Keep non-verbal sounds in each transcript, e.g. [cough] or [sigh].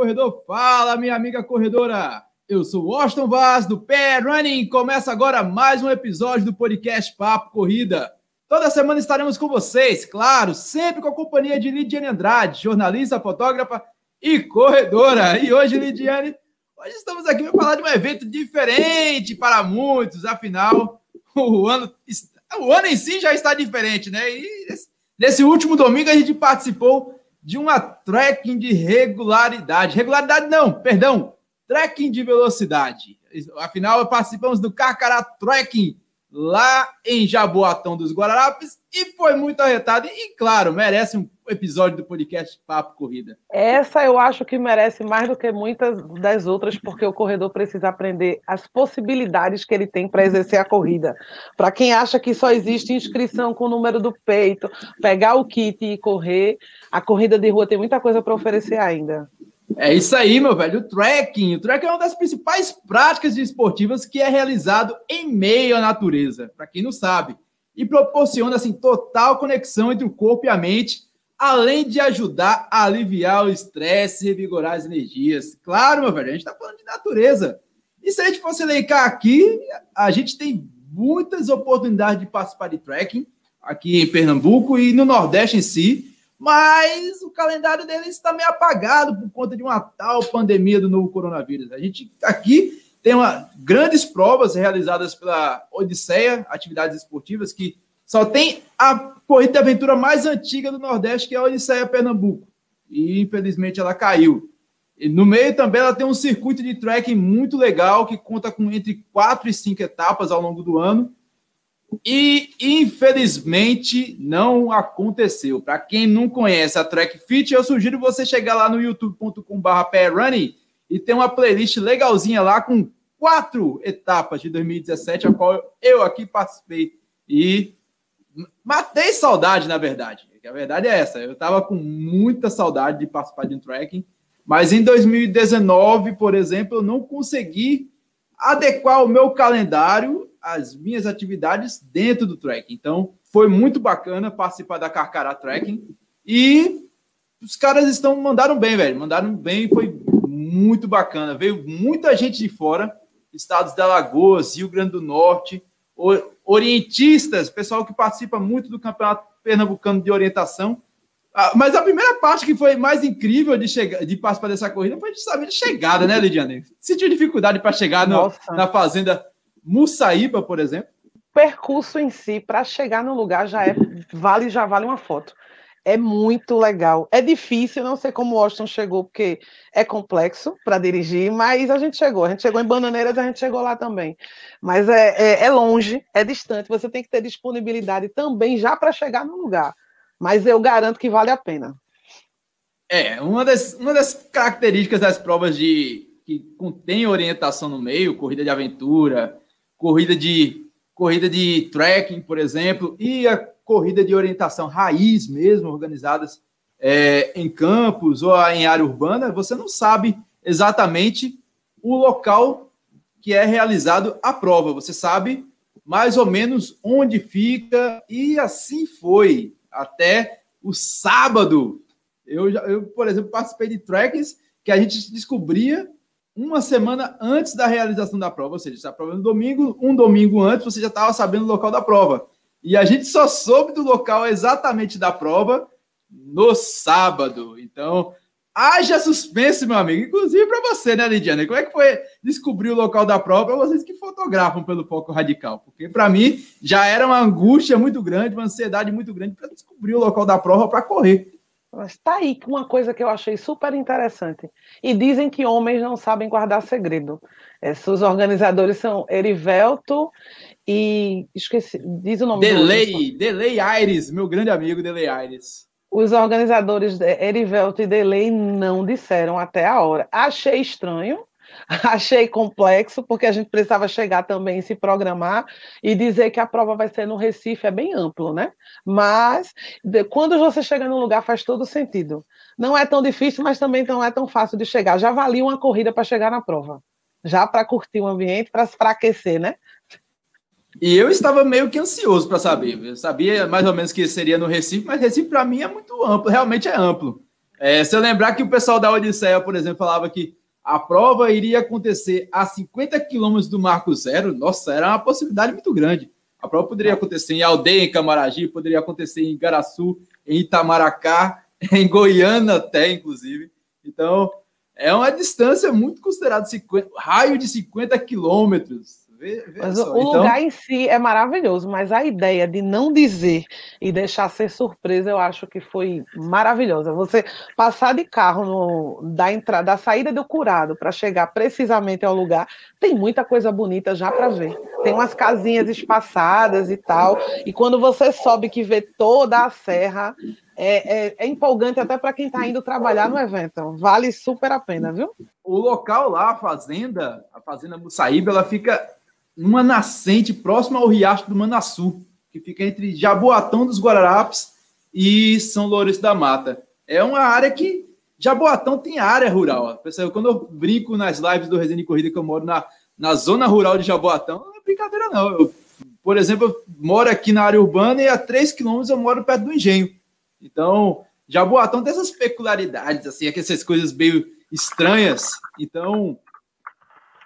Corredor, fala, minha amiga corredora. Eu sou Austin Vaz, do Pé Running. Começa agora mais um episódio do podcast Papo Corrida. Toda semana estaremos com vocês, claro, sempre com a companhia de Lidiane Andrade, jornalista, fotógrafa e corredora. E hoje, Lidiane, hoje estamos aqui para falar de um evento diferente para muitos, afinal, o ano, o ano em si já está diferente, né? E nesse último domingo a gente participou de uma trekking de regularidade. Regularidade não, perdão, trekking de velocidade. Afinal, participamos do Carcará Trekking lá em Jaboatão dos Guararapes e foi muito arretado. E, claro, merece um episódio do podcast Papo Corrida. Essa eu acho que merece mais do que muitas das outras, porque o corredor precisa aprender as possibilidades que ele tem para exercer a corrida. Para quem acha que só existe inscrição com o número do peito, pegar o kit e correr, a corrida de rua tem muita coisa para oferecer ainda. É isso aí, meu velho. O trekking. O trekking é uma das principais práticas esportivas que é realizado em meio à natureza, para quem não sabe, e proporciona assim total conexão entre o corpo e a mente, além de ajudar a aliviar o estresse e revigorar as energias. Claro, meu velho, a gente está falando de natureza. E se a gente fosse elencar aqui, a gente tem muitas oportunidades de participar de trekking aqui em Pernambuco e no Nordeste em si mas o calendário deles está meio apagado por conta de uma tal pandemia do novo coronavírus. A gente aqui tem uma, grandes provas realizadas pela Odisseia, atividades esportivas, que só tem a corrida de aventura mais antiga do Nordeste, que é a Odisseia Pernambuco. E infelizmente ela caiu. E no meio também ela tem um circuito de trekking muito legal, que conta com entre quatro e cinco etapas ao longo do ano. E infelizmente não aconteceu. Para quem não conhece a Track Fit, eu sugiro você chegar lá no youtube.com/running e ter uma playlist legalzinha lá com quatro etapas de 2017, a qual eu aqui participei e matei saudade, na verdade. A verdade é essa. Eu estava com muita saudade de participar de um trekking, mas em 2019, por exemplo, eu não consegui adequar o meu calendário as minhas atividades dentro do trekking. Então, foi muito bacana participar da Carcará Trekking e os caras estão mandaram bem, velho. Mandaram bem, foi muito bacana. Veio muita gente de fora, estados da Alagoas, Rio Grande do Norte, orientistas, pessoal que participa muito do Campeonato Pernambucano de Orientação. Ah, mas a primeira parte que foi mais incrível de, chegar, de participar dessa corrida foi justamente a chegada, né, Lidiane? Sentiu dificuldade para chegar no, na fazenda Mussaíba, por exemplo? O percurso em si, para chegar no lugar, já é vale, já vale uma foto. É muito legal. É difícil, não sei como o Washington chegou, porque é complexo para dirigir, mas a gente chegou. A gente chegou em Bananeiras, a gente chegou lá também. Mas é, é, é longe, é distante, você tem que ter disponibilidade também já para chegar no lugar. Mas eu garanto que vale a pena. É, uma das, uma das características das provas de que contém orientação no meio, corrida de aventura, corrida de corrida de trekking, por exemplo, e a corrida de orientação raiz mesmo, organizadas é, em campos ou em área urbana, você não sabe exatamente o local que é realizado a prova. Você sabe mais ou menos onde fica, e assim foi até o sábado. Eu, eu por exemplo, participei de trekkings que a gente descobria uma semana antes da realização da prova, ou seja, se a prova é no domingo, um domingo antes você já estava sabendo o local da prova. E a gente só soube do local exatamente da prova no sábado. Então, haja suspense, meu amigo. Inclusive para você, né, Lidiane? Como é que foi descobrir o local da prova para vocês que fotografam pelo foco radical? Porque para mim já era uma angústia muito grande, uma ansiedade muito grande para descobrir o local da prova para correr. Mas está aí uma coisa que eu achei super interessante. E dizem que homens não sabem guardar segredo. Esses organizadores são Erivelto e. Esqueci, diz o nome Delay, Delay Aires, meu grande amigo Delay Aires. Os organizadores Erivelto e Delay não disseram até a hora. Achei estranho, [laughs] Achei complexo, porque a gente precisava chegar também se programar e dizer que a prova vai ser no Recife é bem amplo, né? Mas de, quando você chega num lugar faz todo sentido. Não é tão difícil, mas também não é tão fácil de chegar. Já valia uma corrida para chegar na prova. Já para curtir o ambiente, para aquecer, né? E eu estava meio que ansioso para saber. Eu sabia mais ou menos que seria no Recife, mas Recife para mim é muito amplo, realmente é amplo. É, se eu lembrar que o pessoal da Odisseia, por exemplo, falava que a prova iria acontecer a 50 quilômetros do Marco Zero, nossa, era uma possibilidade muito grande. A prova poderia acontecer em Aldeia, em Camaragibe, poderia acontecer em Garaçu, em Itamaracá, [laughs] em Goiânia até, inclusive. Então, é uma distância muito considerada, 50, raio de 50 quilômetros. Vê, vê mas só. o então... lugar em si é maravilhoso, mas a ideia de não dizer e deixar ser surpresa, eu acho que foi maravilhosa. Você passar de carro no, da entrada, da saída do curado para chegar precisamente ao lugar, tem muita coisa bonita já para ver. Tem umas casinhas espaçadas e tal. E quando você sobe que vê toda a serra, é, é, é, empolgante até para quem está indo trabalhar no evento. Vale super a pena, viu? O local lá, a fazenda, a fazenda Mussaíba, ela fica numa nascente próxima ao riacho do Manaçu, que fica entre Jaboatão dos Guararapes e São Lourenço da Mata. É uma área que Jaboatão tem área rural. Pessoal, quando eu brinco nas lives do Resenha de Corrida que eu moro na, na zona rural de Jaboatão, não é brincadeira não. Eu, por exemplo, eu moro aqui na área urbana e a 3 quilômetros eu moro perto do engenho. Então, Jaboatão tem essas peculiaridades, assim, essas coisas meio estranhas. Então,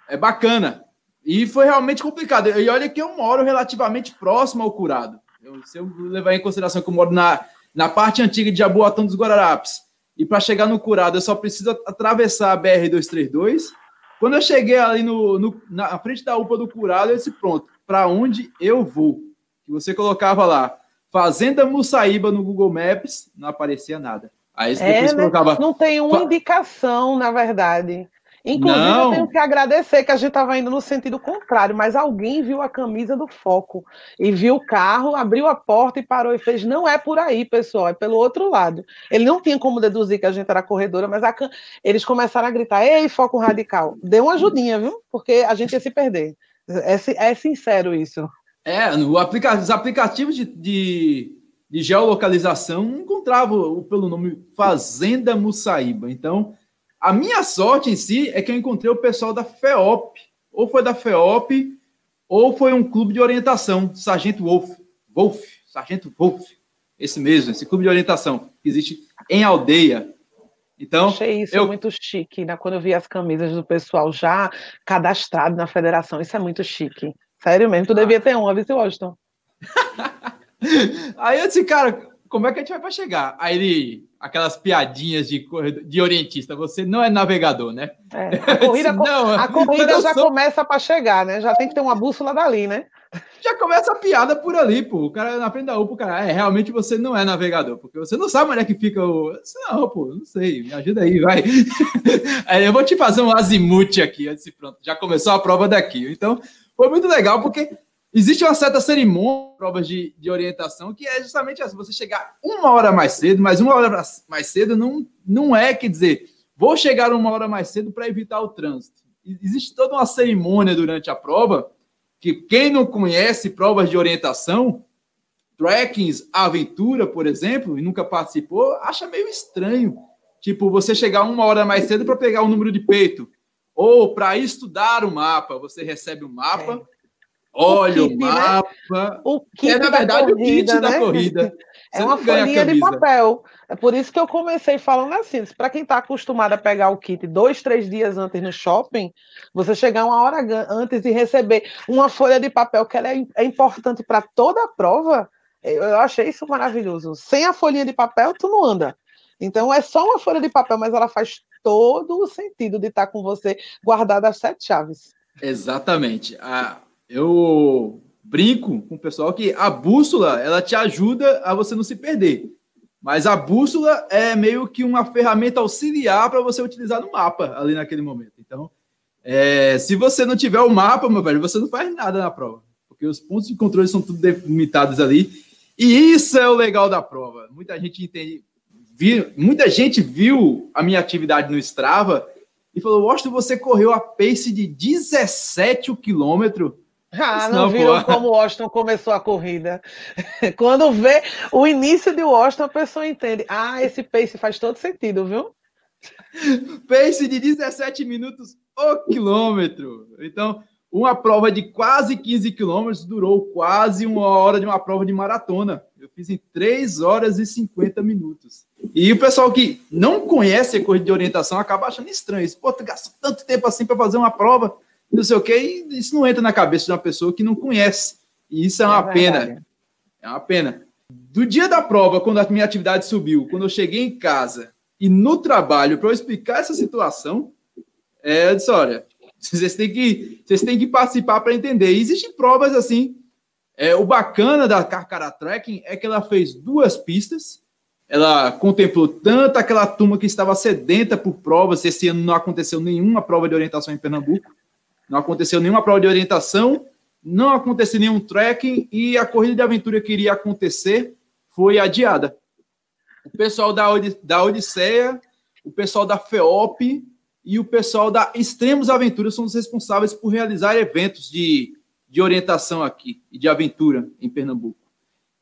é bacana. E foi realmente complicado. E olha que eu moro relativamente próximo ao curado. Eu, se eu levar em consideração que eu moro na, na parte antiga de Jaboatão dos Guararapes, e para chegar no curado eu só preciso atravessar a BR-232. Quando eu cheguei ali no, no, na frente da UPA do curado, eu disse: pronto, para onde eu vou? Que você colocava lá, Fazenda Mussaíba no Google Maps, não aparecia nada. Aí é, depois né? colocava. Não tem uma indicação, na verdade. Inclusive, não. eu tenho que agradecer que a gente estava indo no sentido contrário, mas alguém viu a camisa do foco e viu o carro, abriu a porta e parou e fez: não é por aí, pessoal, é pelo outro lado. Ele não tinha como deduzir que a gente era corredora, mas a... eles começaram a gritar: ei, foco radical. Deu uma ajudinha, viu? Porque a gente ia se perder. É, é sincero isso. É, no aplica... os aplicativos de, de, de geolocalização não encontravam pelo nome Fazenda Mussaíba. Então a minha sorte em si é que eu encontrei o pessoal da FEOP. Ou foi da FEOP, ou foi um clube de orientação, Sargento Wolf. Wolf, Sargento Wolf. Esse mesmo, esse clube de orientação que existe em aldeia. Então, Achei isso eu... muito chique, né? Quando eu vi as camisas do pessoal já cadastrado na federação, isso é muito chique. Sério mesmo, tu ah. devia ter uma, viu, Washington? [laughs] Aí eu disse, cara, como é que a gente vai para chegar? Aí ele, aquelas piadinhas de, de orientista, você não é navegador, né? É, [laughs] a corrida, não, a corrida já sou... começa para chegar, né? Já tem que ter uma bússola dali, né? Já começa a piada por ali, pô. O cara na frente da UPA, o cara, é, realmente você não é navegador, porque você não sabe onde é que fica o. Não, pô, não sei, me ajuda aí, vai. [laughs] eu vou te fazer um azimuth aqui, antes pronto, já começou a prova daqui. Então, foi muito legal, porque Existe uma certa cerimônia, provas de, de orientação, que é justamente essa: você chegar uma hora mais cedo, mas uma hora mais cedo não, não é, quer dizer, vou chegar uma hora mais cedo para evitar o trânsito. Existe toda uma cerimônia durante a prova, que quem não conhece provas de orientação, trekkings, aventura, por exemplo, e nunca participou, acha meio estranho. Tipo, você chegar uma hora mais cedo para pegar o número de peito, ou para estudar o mapa, você recebe o mapa. É Olha o, kit, o né? mapa. Né? O kit é, na verdade, corrida, o kit né? da corrida. Você é uma folhinha de papel. É por isso que eu comecei falando assim: para quem está acostumado a pegar o kit dois, três dias antes no shopping, você chegar uma hora antes e receber uma folha de papel que ela é, é importante para toda a prova, eu achei isso maravilhoso. Sem a folhinha de papel, tu não anda. Então é só uma folha de papel, mas ela faz todo o sentido de estar tá com você guardada as sete chaves. Exatamente. A, eu brinco com o pessoal que a bússola ela te ajuda a você não se perder. Mas a bússola é meio que uma ferramenta auxiliar para você utilizar no mapa ali naquele momento. Então, é, se você não tiver o mapa, meu velho, você não faz nada na prova, porque os pontos de controle são tudo delimitados ali. E isso é o legal da prova. Muita gente entende, viu, muita gente viu a minha atividade no Strava e falou: Washington, você correu a pace de 17 quilômetro ah, não, não viram pô. como o Washington começou a corrida. [laughs] Quando vê o início de Washington, a pessoa entende. Ah, esse pace faz todo sentido, viu? Pace de 17 minutos o quilômetro. Então, uma prova de quase 15 quilômetros durou quase uma hora de uma prova de maratona. Eu fiz em 3 horas e 50 minutos. E o pessoal que não conhece a corrida de orientação acaba achando estranho. Pô, tu gastou tanto tempo assim para fazer uma prova, não sei o quê, e isso não entra na cabeça de uma pessoa que não conhece. E isso é uma é pena. É uma pena. Do dia da prova, quando a minha atividade subiu, quando eu cheguei em casa e no trabalho para eu explicar essa situação, é, eu disse, olha, vocês têm que, vocês têm que participar para entender. E existem provas assim. É, o bacana da Carcara Trekking é que ela fez duas pistas. Ela contemplou tanto aquela turma que estava sedenta por provas. Esse ano não aconteceu nenhuma prova de orientação em Pernambuco. Não aconteceu nenhuma prova de orientação não aconteceu nenhum trekking e a corrida de aventura que iria acontecer foi adiada. O pessoal da, da Odisseia, o pessoal da FEOP e o pessoal da Extremos Aventuras são os responsáveis por realizar eventos de, de orientação aqui e de aventura em Pernambuco.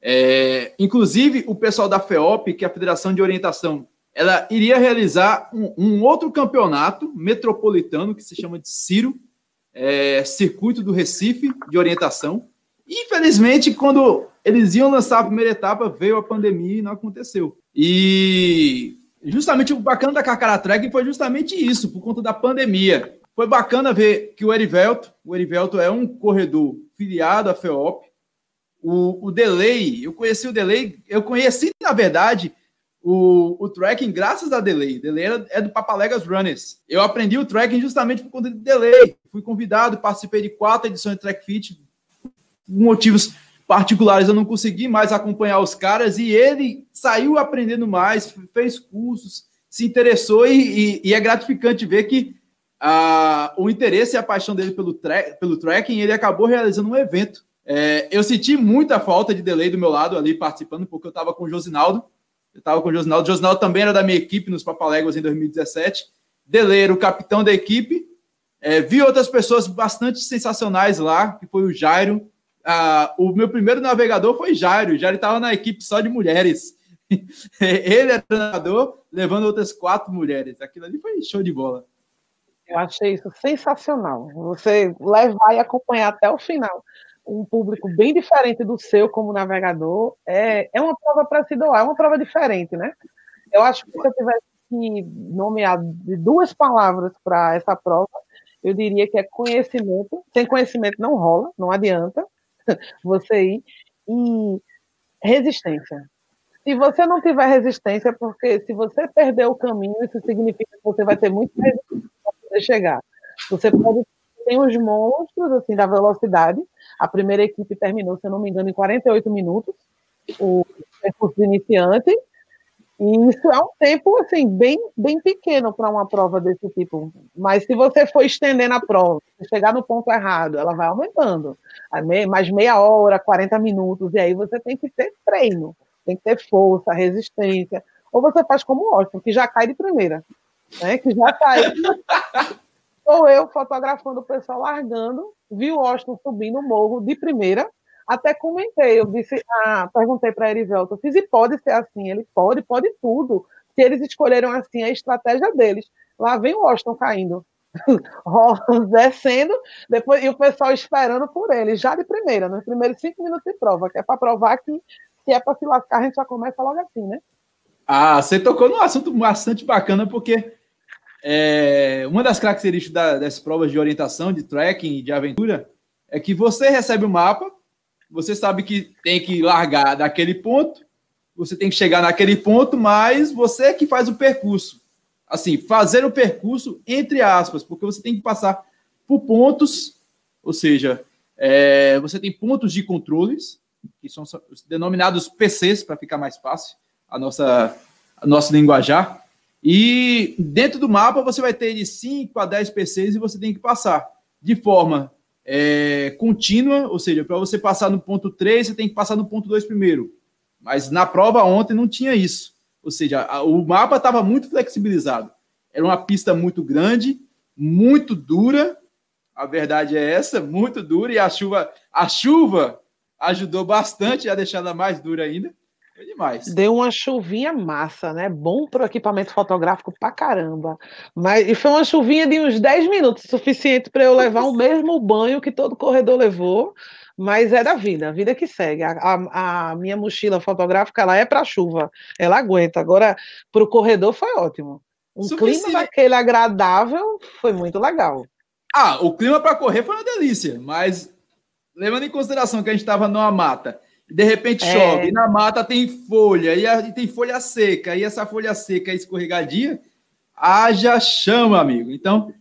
É, inclusive, o pessoal da FEOP, que é a Federação de Orientação, ela iria realizar um, um outro campeonato metropolitano que se chama de Ciro, é, circuito do Recife de orientação. Infelizmente, quando eles iam lançar a primeira etapa, veio a pandemia e não aconteceu. E justamente o bacana da Carcara Trek foi justamente isso, por conta da pandemia. Foi bacana ver que o Erivelto, o Erivelto é um corredor filiado à FEOP. O, o Delay, eu conheci o Delay, eu conheci, na verdade, o, o tracking graças a Delay. Delay é do Papalegas Runners. Eu aprendi o tracking justamente por conta de Delay. Fui convidado, participei de quatro edições de Track Fit. Por motivos particulares eu não consegui mais acompanhar os caras e ele saiu aprendendo mais, fez cursos, se interessou e, e, e é gratificante ver que ah, o interesse e a paixão dele pelo, tra pelo tracking, ele acabou realizando um evento. É, eu senti muita falta de delay do meu lado ali participando, porque eu estava com o Josinaldo, eu estava com o Josinaldo. O Josinaldo também era da minha equipe nos Papaléguas em 2017. Deleiro, capitão da equipe. É, vi outras pessoas bastante sensacionais lá, que foi o Jairo. Ah, o meu primeiro navegador foi Jairo. Jairo estava na equipe só de mulheres. [laughs] Ele era treinador, levando outras quatro mulheres. Aquilo ali foi show de bola. Eu achei isso sensacional. Você levar e acompanhar até o final um público bem diferente do seu como navegador, é, é uma prova para se doar, é uma prova diferente, né? Eu acho que se eu tivesse que nomear de duas palavras para essa prova, eu diria que é conhecimento. Sem conhecimento não rola, não adianta [laughs] você ir. E resistência. Se você não tiver resistência, porque se você perder o caminho, isso significa que você vai ter muito resistência para chegar. Você pode ter os monstros assim da velocidade, a primeira equipe terminou, se eu não me engano, em 48 minutos, o percurso iniciante. E isso é um tempo assim bem, bem pequeno para uma prova desse tipo. Mas se você for estendendo a prova, chegar no ponto errado, ela vai aumentando. Mais meia hora, 40 minutos, e aí você tem que ter treino, tem que ter força, resistência. Ou você faz como o Austin, que já cai de primeira. Né? Que já cai. [laughs] Ou eu fotografando o pessoal largando, vi o Austin subindo o morro de primeira, até comentei, eu disse, ah, perguntei para Erivelto, fiz, e pode ser assim? Ele pode, pode tudo. Se eles escolheram assim, a estratégia deles. Lá vem o Austin caindo, [laughs] descendo, depois, e o pessoal esperando por ele, já de primeira, nos primeiros cinco minutos de prova, que é para provar que se é para se lascar, a gente já começa logo assim, né? Ah, você tocou num assunto bastante bacana, porque é, uma das características da, das provas de orientação, de trekking, de aventura, é que você recebe o mapa, você sabe que tem que largar daquele ponto, você tem que chegar naquele ponto, mas você é que faz o percurso. Assim, fazer o percurso entre aspas, porque você tem que passar por pontos, ou seja, é, você tem pontos de controles, que são denominados PCs, para ficar mais fácil a nossa, a nossa linguajar. E dentro do mapa você vai ter de 5 a 10 PCs e você tem que passar de forma é, contínua, ou seja, para você passar no ponto 3, você tem que passar no ponto 2 primeiro. Mas na prova ontem não tinha isso. Ou seja, a, o mapa estava muito flexibilizado. Era uma pista muito grande, muito dura. A verdade é essa, muito dura, e a chuva, a chuva ajudou bastante a deixar ela mais dura ainda. É demais. Deu uma chuvinha massa, né? Bom para o equipamento fotográfico pra caramba. Mas e foi uma chuvinha de uns 10 minutos, suficiente para eu levar o mesmo banho que todo corredor levou. mas é da vida, a vida que segue. A, a, a minha mochila fotográfica ela é para chuva, ela aguenta. Agora, para o corredor foi ótimo. Um clima daquele agradável foi muito legal. Ah, o clima para correr foi uma delícia, mas levando em consideração que a gente estava numa mata, de repente é. chove, e na mata tem folha, e, a, e tem folha seca, e essa folha seca é escorregadia, haja chama, amigo. Então,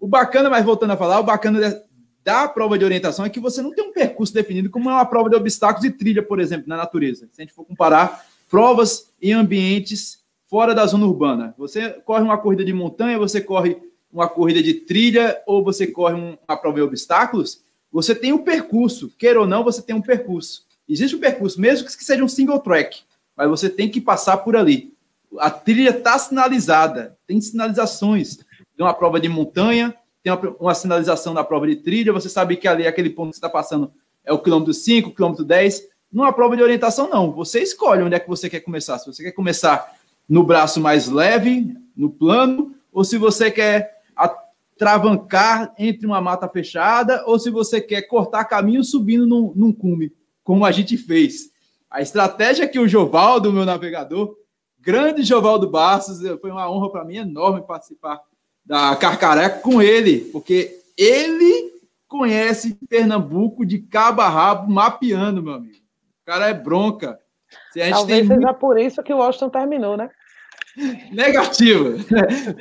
o bacana, mas voltando a falar, o bacana da prova de orientação é que você não tem um percurso definido como é uma prova de obstáculos e trilha, por exemplo, na natureza. Se a gente for comparar provas em ambientes fora da zona urbana. Você corre uma corrida de montanha, você corre uma corrida de trilha ou você corre uma prova de obstáculos, você tem um percurso, queira ou não, você tem um percurso. Existe um percurso, mesmo que seja um single track, mas você tem que passar por ali. A trilha está sinalizada, tem sinalizações. Tem uma prova de montanha, tem uma, uma, sinalização da prova de trilha, você sabe que ali aquele ponto que você está passando é o quilômetro 5, quilômetro 10. Numa prova de orientação, não. Você escolhe onde é que você quer começar. Se você quer começar no braço mais leve, no plano, ou se você quer travancar entre uma mata fechada, ou se você quer cortar caminho subindo num, num cume, como a gente fez. A estratégia que o Jovaldo, meu navegador, grande Jovaldo Bastos, foi uma honra para mim enorme participar da Carcaré com ele, porque ele conhece Pernambuco de cabo a rabo, mapeando, meu amigo. O cara é bronca. Talvez seja muito... por isso que o Washington terminou, né? [laughs] Negativo.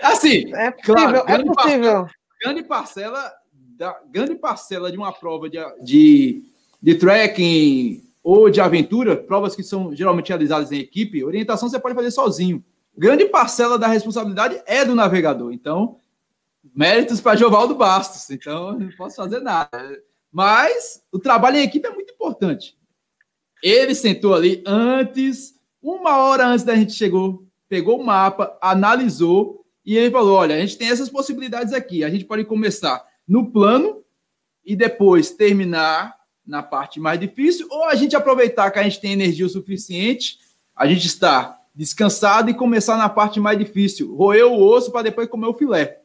Assim, é possível, claro, é possível. grande parcela, da, grande parcela de uma prova de, de, de trekking ou de aventura, provas que são geralmente realizadas em equipe, orientação você pode fazer sozinho. Grande parcela da responsabilidade é do navegador. Então, méritos para Jovaldo Bastos. Então, não posso fazer nada. Mas o trabalho em equipe é muito importante. Ele sentou ali antes, uma hora antes da gente chegou, pegou o mapa, analisou e ele falou: olha, a gente tem essas possibilidades aqui. A gente pode começar no plano e depois terminar na parte mais difícil, ou a gente aproveitar que a gente tem energia o suficiente, a gente está descansado e começar na parte mais difícil, roer o osso para depois comer o filé.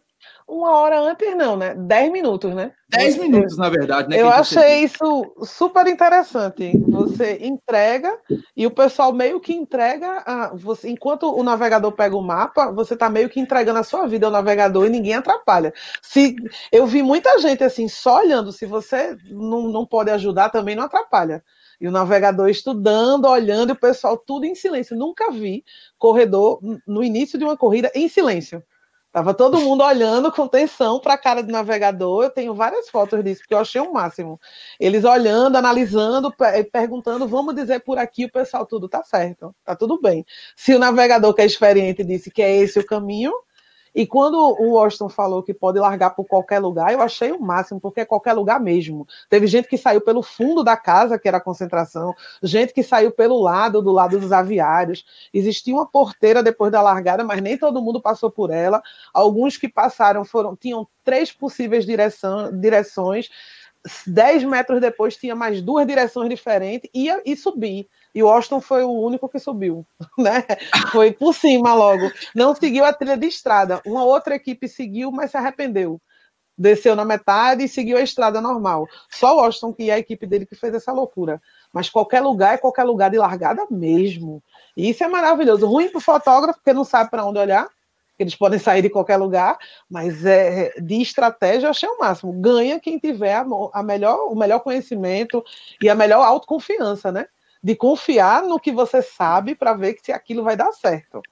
Uma hora antes, não, né? Dez minutos, né? Dez minutos, na verdade, né? Eu achei isso super interessante. Você entrega e o pessoal meio que entrega. A, você, enquanto o navegador pega o mapa, você está meio que entregando a sua vida ao navegador e ninguém atrapalha. Se Eu vi muita gente assim, só olhando. Se você não, não pode ajudar, também não atrapalha. E o navegador estudando, olhando, e o pessoal tudo em silêncio. Nunca vi corredor no início de uma corrida em silêncio. Tava todo mundo olhando com tensão para a cara do navegador. Eu tenho várias fotos disso, porque eu achei o máximo. Eles olhando, analisando, perguntando, vamos dizer por aqui, o pessoal, tudo tá certo, tá tudo bem. Se o navegador que é experiente disse que é esse o caminho, e quando o Washington falou que pode largar por qualquer lugar, eu achei o máximo, porque é qualquer lugar mesmo. Teve gente que saiu pelo fundo da casa, que era a concentração, gente que saiu pelo lado, do lado dos aviários. Existia uma porteira depois da largada, mas nem todo mundo passou por ela. Alguns que passaram foram tinham três possíveis direção, direções. Dez metros depois tinha mais duas direções diferentes ia e subir e o Washington foi o único que subiu, [laughs] né? Foi por cima logo. Não seguiu a trilha de estrada. Uma outra equipe seguiu, mas se arrependeu. Desceu na metade e seguiu a estrada normal. Só o Washington e a equipe dele que fez essa loucura. Mas qualquer lugar é qualquer lugar de largada mesmo. E isso é maravilhoso. Ruim para o fotógrafo, porque não sabe para onde olhar. Eles podem sair de qualquer lugar, mas é, de estratégia eu achei o máximo. Ganha quem tiver a, a melhor, o melhor conhecimento e a melhor autoconfiança, né? De confiar no que você sabe para ver se aquilo vai dar certo.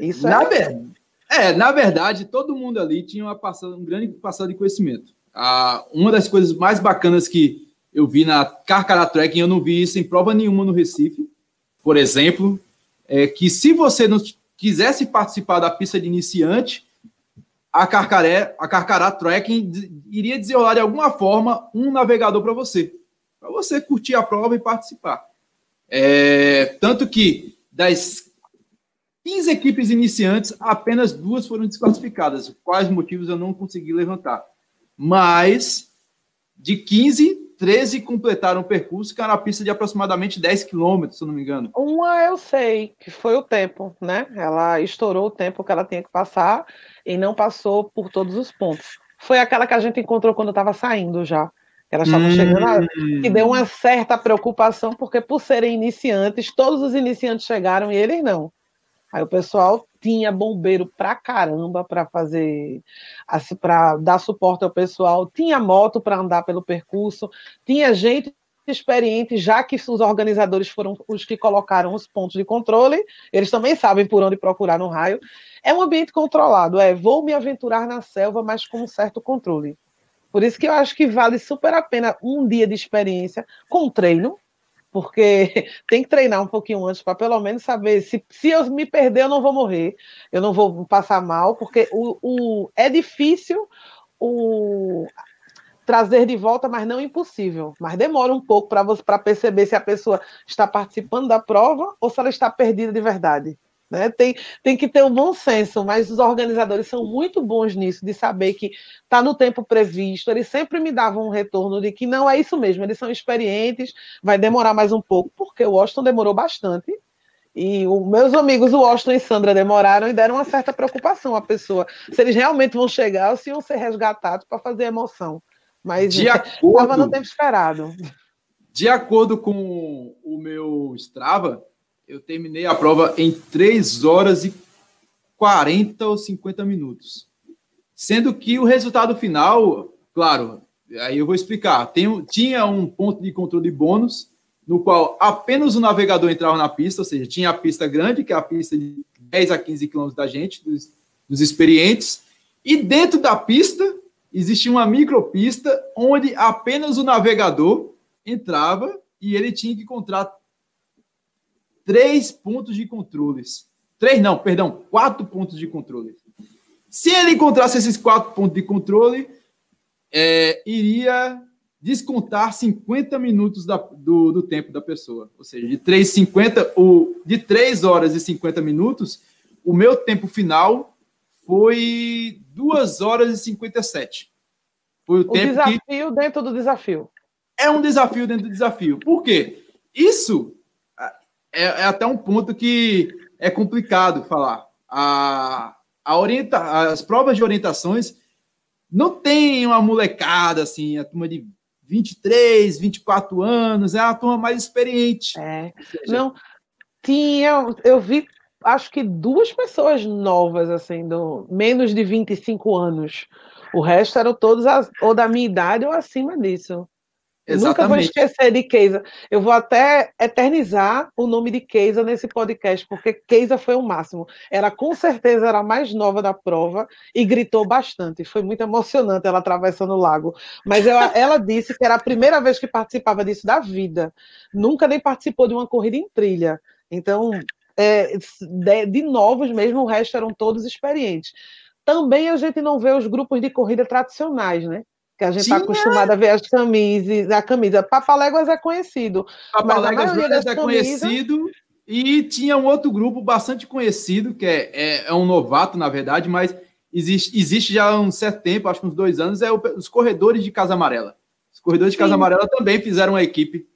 Isso na é... Ver... é, na verdade, todo mundo ali tinha uma passada, um grande passado de conhecimento. Ah, uma das coisas mais bacanas que eu vi na Carcará Trekking, eu não vi isso em prova nenhuma no Recife, por exemplo, é que se você não quisesse participar da pista de iniciante, a Carcaré, a Carcará Trekking iria desenrolar de alguma forma um navegador para você, para você curtir a prova e participar. É, tanto que das 15 equipes iniciantes, apenas duas foram desclassificadas. Quais motivos eu não consegui levantar. Mas de 15, 13 completaram o percurso, que era uma pista de aproximadamente 10 quilômetros, se eu não me engano. Uma eu sei, que foi o tempo, né? Ela estourou o tempo que ela tinha que passar e não passou por todos os pontos. Foi aquela que a gente encontrou quando estava saindo já Elas estavam hum. chegando, a, que deu uma certa preocupação, porque por serem iniciantes, todos os iniciantes chegaram e eles não. Aí o pessoal tinha bombeiro pra caramba para fazer, assim, para dar suporte ao pessoal, tinha moto para andar pelo percurso, tinha gente experiente, já que os organizadores foram os que colocaram os pontos de controle, eles também sabem por onde procurar no raio. É um ambiente controlado, é vou me aventurar na selva, mas com um certo controle. Por isso que eu acho que vale super a pena um dia de experiência com treino, porque [laughs] tem que treinar um pouquinho antes para pelo menos saber se, se eu me perder, eu não vou morrer, eu não vou passar mal, porque o, o é difícil o trazer de volta, mas não impossível. Mas demora um pouco para você para perceber se a pessoa está participando da prova ou se ela está perdida de verdade. Né? Tem, tem que ter um bom senso, mas os organizadores são muito bons nisso, de saber que está no tempo previsto. Eles sempre me davam um retorno de que não é isso mesmo, eles são experientes, vai demorar mais um pouco, porque o Washington demorou bastante. E os meus amigos, o Washington e Sandra, demoraram e deram uma certa preocupação à pessoa, se eles realmente vão chegar ou se iam ser resgatados para fazer emoção. Mas estava no tempo esperado. De acordo com o meu Strava, eu terminei a prova em 3 horas e 40 ou 50 minutos. Sendo que o resultado final, claro, aí eu vou explicar. Tem, tinha um ponto de controle bônus, no qual apenas o navegador entrava na pista, ou seja, tinha a pista grande, que é a pista de 10 a 15 quilômetros da gente, dos, dos experientes, e dentro da pista existia uma micropista onde apenas o navegador entrava e ele tinha que encontrar três pontos de controles. Três não, perdão, quatro pontos de controle. Se ele encontrasse esses quatro pontos de controle, é, iria descontar 50 minutos da, do, do, tempo da pessoa. Ou seja, de 3,50, o, de 3 horas e 50 minutos, o meu tempo final foi 2 horas e 57. Foi o, o tempo desafio que... dentro do desafio. É um desafio dentro do desafio. Por quê? Isso é, é até um ponto que é complicado falar. A, a orienta, as provas de orientações não tem uma molecada assim, a turma de 23, 24 anos, é a turma mais experiente. É. Não, tinha, eu vi, acho que duas pessoas novas, assim, do menos de 25 anos. O resto eram todos as, ou da minha idade ou acima disso. Exatamente. Nunca vou esquecer de Keisa. Eu vou até eternizar o nome de Keisa nesse podcast, porque Keisa foi o máximo. Ela com certeza era a mais nova da prova e gritou bastante. Foi muito emocionante ela atravessando o lago. Mas ela, ela disse que era a primeira vez que participava disso da vida. Nunca nem participou de uma corrida em trilha. Então, é, de, de novos mesmo, o resto eram todos experientes. Também a gente não vê os grupos de corrida tradicionais, né? Que a gente está acostumado a ver as camisas, a camisa. Papaléguas é conhecido. Papaléguas é conhecido e tinha um outro grupo bastante conhecido, que é, é, é, um novato, na verdade, mas existe, existe já há um certo tempo, acho que uns dois anos, é o, os Corredores de Casa Amarela. Os Corredores de Casa Sim. Amarela também fizeram uma equipe.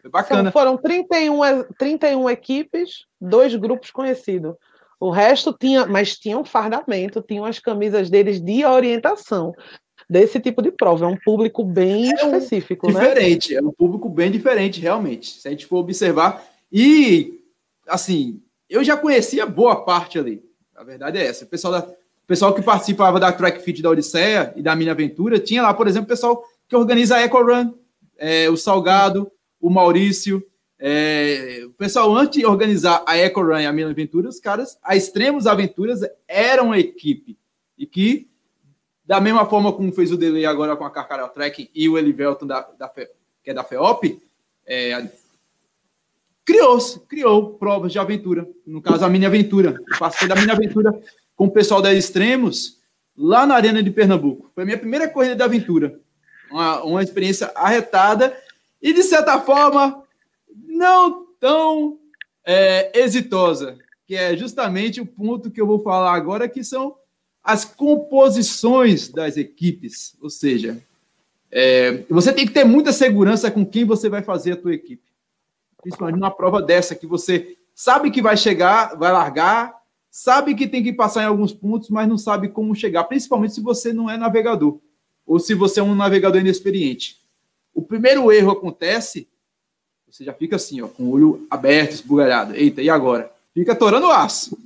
Foi bacana. Então, foram 31, 31 equipes, dois grupos conhecidos. O resto tinha, mas tinha um fardamento, tinham as camisas deles de orientação desse tipo de prova. É um público bem é um específico, né? diferente, né? É um público bem diferente, realmente. Se a gente for observar. E, assim, eu já conhecia boa parte ali. A verdade é essa. O pessoal, da, o pessoal que participava da Track Fit da Odisseia e da Minha Aventura, tinha lá, por exemplo, o pessoal que organiza a Eco Run, é, o Salgado, o Maurício. É, o pessoal, antes de organizar a Eco Run e a Minha Aventura, os caras, a Extremos Aventuras, eram uma equipe. E que da mesma forma como fez o Delay agora com a Carcarel Trek e o Elivelton, da, da, que é da FEOP, é, criou, criou provas de aventura. No caso, a mini aventura. Eu passei da mini aventura com o pessoal da Extremos lá na Arena de Pernambuco. Foi a minha primeira corrida de aventura. Uma, uma experiência arretada e, de certa forma, não tão é, exitosa, que é justamente o ponto que eu vou falar agora, que são as composições das equipes, ou seja, é, você tem que ter muita segurança com quem você vai fazer a tua equipe. Principalmente numa prova dessa, que você sabe que vai chegar, vai largar, sabe que tem que passar em alguns pontos, mas não sabe como chegar, principalmente se você não é navegador, ou se você é um navegador inexperiente. o primeiro erro acontece, você já fica assim, ó, com o olho aberto, esbugalhado. Eita, e agora? Fica torando aço.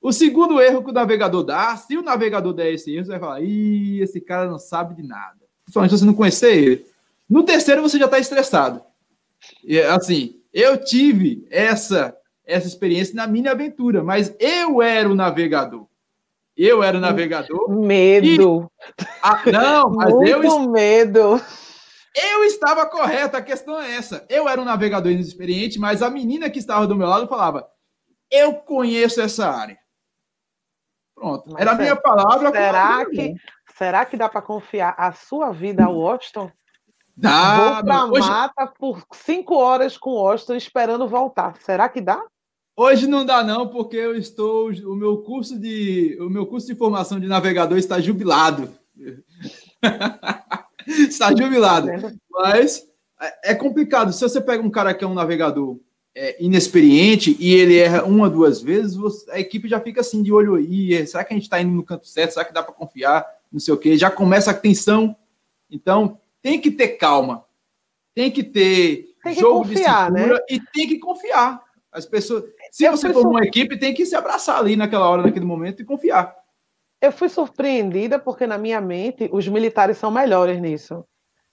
O segundo erro que o navegador dá, se o navegador der esse erro, você vai falar, ih, esse cara não sabe de nada. Principalmente se você não conhecer ele. No terceiro, você já está estressado. E, assim, eu tive essa, essa experiência na minha aventura, mas eu era o navegador. Eu era o navegador. Medo. E... Ah, não, mas Muito eu. medo. Eu estava correto, a questão é essa. Eu era um navegador inexperiente, mas a menina que estava do meu lado falava: Eu conheço essa área. Pronto. Mas era a minha palavra. Será que, será que dá para confiar a sua vida ao Washington? Dá. Vou pra hoje... mata por cinco horas com o Washington esperando voltar. Será que dá? Hoje não dá não, porque eu estou o meu curso de o meu curso de formação de navegador está jubilado. [laughs] está jubilado. Tá Mas é, é complicado. Se você pega um cara que é um navegador é, inexperiente e ele erra uma, duas vezes, a equipe já fica assim de olho aí. Será que a gente está indo no canto certo? Será que dá para confiar? Não sei o quê. Já começa a tensão. Então, tem que ter calma. Tem que ter tem que jogo confiar, de né? e tem que confiar. As pessoas, se eu você for uma equipe, tem que se abraçar ali naquela hora, naquele momento e confiar. Eu fui surpreendida porque na minha mente os militares são melhores nisso.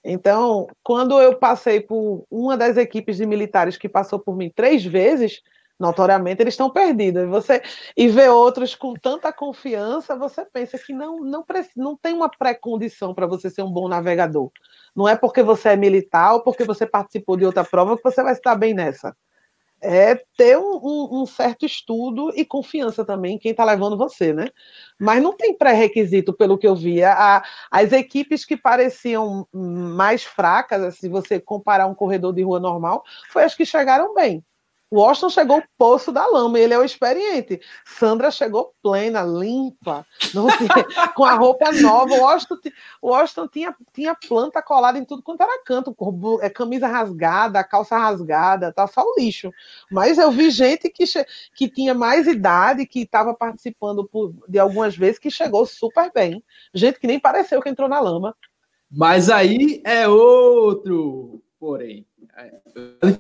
Então, quando eu passei por uma das equipes de militares que passou por mim três vezes, notoriamente eles estão perdidos. E você e ver outros com tanta confiança, você pensa que não não, não tem uma pré-condição para você ser um bom navegador. Não é porque você é militar ou porque você participou de outra prova que você vai estar bem nessa é ter um, um, um, certo estudo e confiança também em quem está levando você, né? Mas não tem pré-requisito, pelo que eu via. A, as equipes que pareciam mais fracas, se você comparar um corredor de rua normal, foi as que chegaram bem. O Washington chegou poço da lama, ele é o experiente. Sandra chegou plena, limpa, tinha, [laughs] com a roupa nova. O Washington, o Washington tinha, tinha planta colada em tudo quanto era canto, é, camisa rasgada, calça rasgada, tá só o lixo. Mas eu vi gente que, que tinha mais idade, que estava participando por, de algumas vezes, que chegou super bem. Gente que nem pareceu que entrou na lama. Mas aí é outro, porém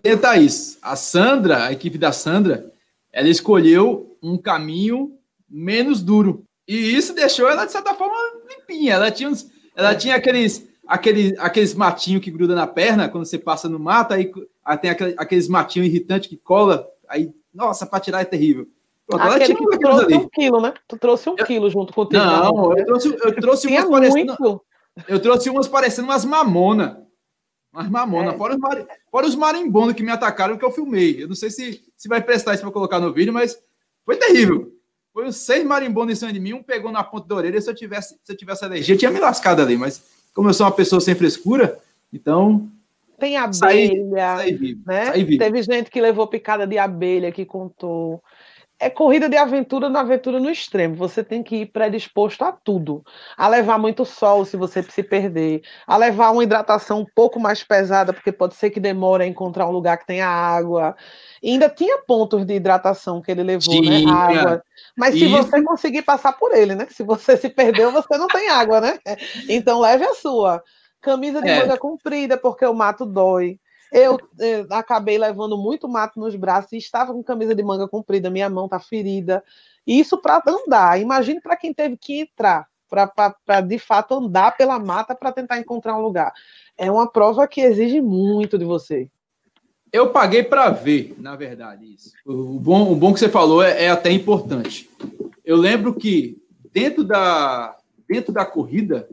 tentar isso. A Sandra, a equipe da Sandra, ela escolheu um caminho menos duro. E isso deixou ela, de certa forma, limpinha. Ela tinha, uns, ela tinha aqueles, aqueles, aqueles matinhos que gruda na perna quando você passa no mato, aí, aí tem aqueles, aqueles matinhos irritantes que cola, aí, nossa, para tirar é terrível. Pronto, ela tinha tu trouxe ali. um quilo, né? Tu trouxe um eu, quilo junto com o teu. Não, eu trouxe, eu trouxe umas parecendo. Eu trouxe umas parecendo umas mamona. Mas mamona, é. fora, os mar... fora os marimbondos que me atacaram que eu filmei. Eu não sei se, se vai prestar isso para colocar no vídeo, mas foi terrível. Foi os seis marimbondos em cima de mim, um pegou na ponta da orelha. Se eu tivesse, se eu tivesse alergia, tinha me lascado ali. Mas como eu sou uma pessoa sem frescura, então. Tem abelha, saí, saí vivo, né? Saí vivo. Teve gente que levou picada de abelha, que contou é corrida de aventura na aventura no extremo. Você tem que ir predisposto a tudo. A levar muito sol se você se perder. A levar uma hidratação um pouco mais pesada, porque pode ser que demore a encontrar um lugar que tenha água. E ainda tinha pontos de hidratação que ele levou, né? Água. Mas se você conseguir passar por ele, né? Se você se perdeu, você não tem água, né? Então leve a sua. Camisa de é. manga comprida, porque o mato dói. Eu, eh, acabei levando muito mato nos braços e estava com camisa de manga comprida, minha mão está ferida. Isso para andar. Imagine para quem teve que entrar, para de fato andar pela mata para tentar encontrar um lugar. É uma prova que exige muito de você. Eu paguei para ver, na verdade, isso. O bom, o bom que você falou é, é até importante. Eu lembro que dentro da, dentro da corrida,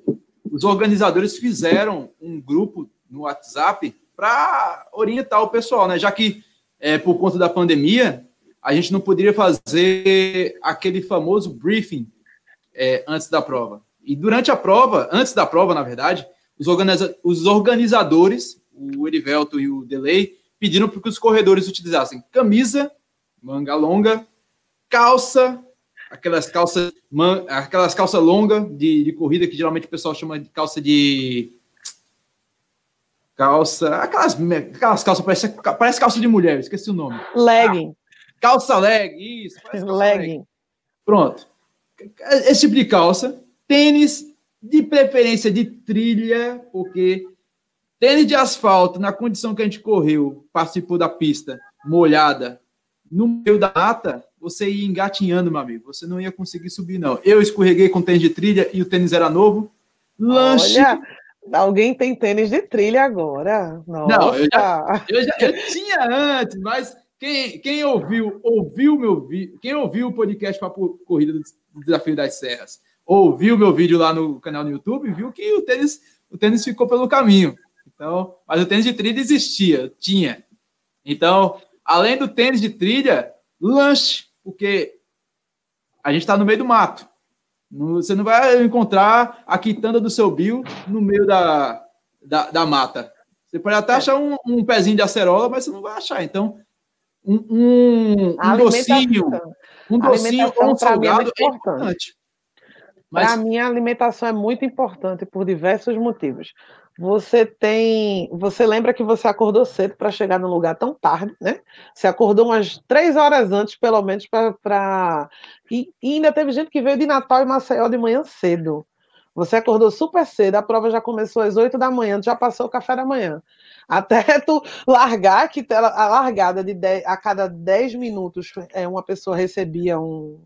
os organizadores fizeram um grupo no WhatsApp para orientar o pessoal, né? Já que é, por conta da pandemia a gente não poderia fazer aquele famoso briefing é, antes da prova. E durante a prova, antes da prova, na verdade, os, organiza os organizadores, o Erivelto e o Delay, pediram para que os corredores utilizassem camisa, manga longa, calça, aquelas calças, aquelas calças longas de, de corrida que geralmente o pessoal chama de calça de calça, aquelas, aquelas calças, parece, parece calça de mulher, esqueci o nome. Legging. Ah, calça leg, isso. Legging. Pronto. Esse tipo de calça. Tênis, de preferência de trilha, porque tênis de asfalto, na condição que a gente correu, participou da pista, molhada, no meio da mata, você ia engatinhando, meu amigo. Você não ia conseguir subir, não. Eu escorreguei com tênis de trilha e o tênis era novo. Lanche. Olha, alguém tem tênis de trilha agora. Nossa. Não, eu, já, eu, já, eu tinha antes, mas quem, quem ouviu, ouviu meu vídeo, quem ouviu o podcast para Corrida do Desafio das Serras, ouviu meu vídeo lá no canal no YouTube, viu que o tênis, o tênis ficou pelo caminho. Então, mas o tênis de trilha existia, tinha. Então, além do tênis de trilha, lanche, porque a gente está no meio do mato. Você não vai encontrar a quitanda do seu bio no meio da, da, da mata. Você pode até achar um, um, pezinho de acerola, mas você não vai achar. Então, um, um, um docinho, um docinho ou um é salgado é, importante. Mas... Para mim, a alimentação é muito importante por diversos motivos. Você tem. Você lembra que você acordou cedo para chegar num lugar tão tarde, né? Você acordou umas três horas antes, pelo menos, para. E, e ainda teve gente que veio de Natal e Maceió de manhã cedo. Você acordou super cedo, a prova já começou às oito da manhã, já passou o café da manhã. Até [laughs] tu largar, que a largada de 10, a cada 10 minutos é, uma pessoa recebia um,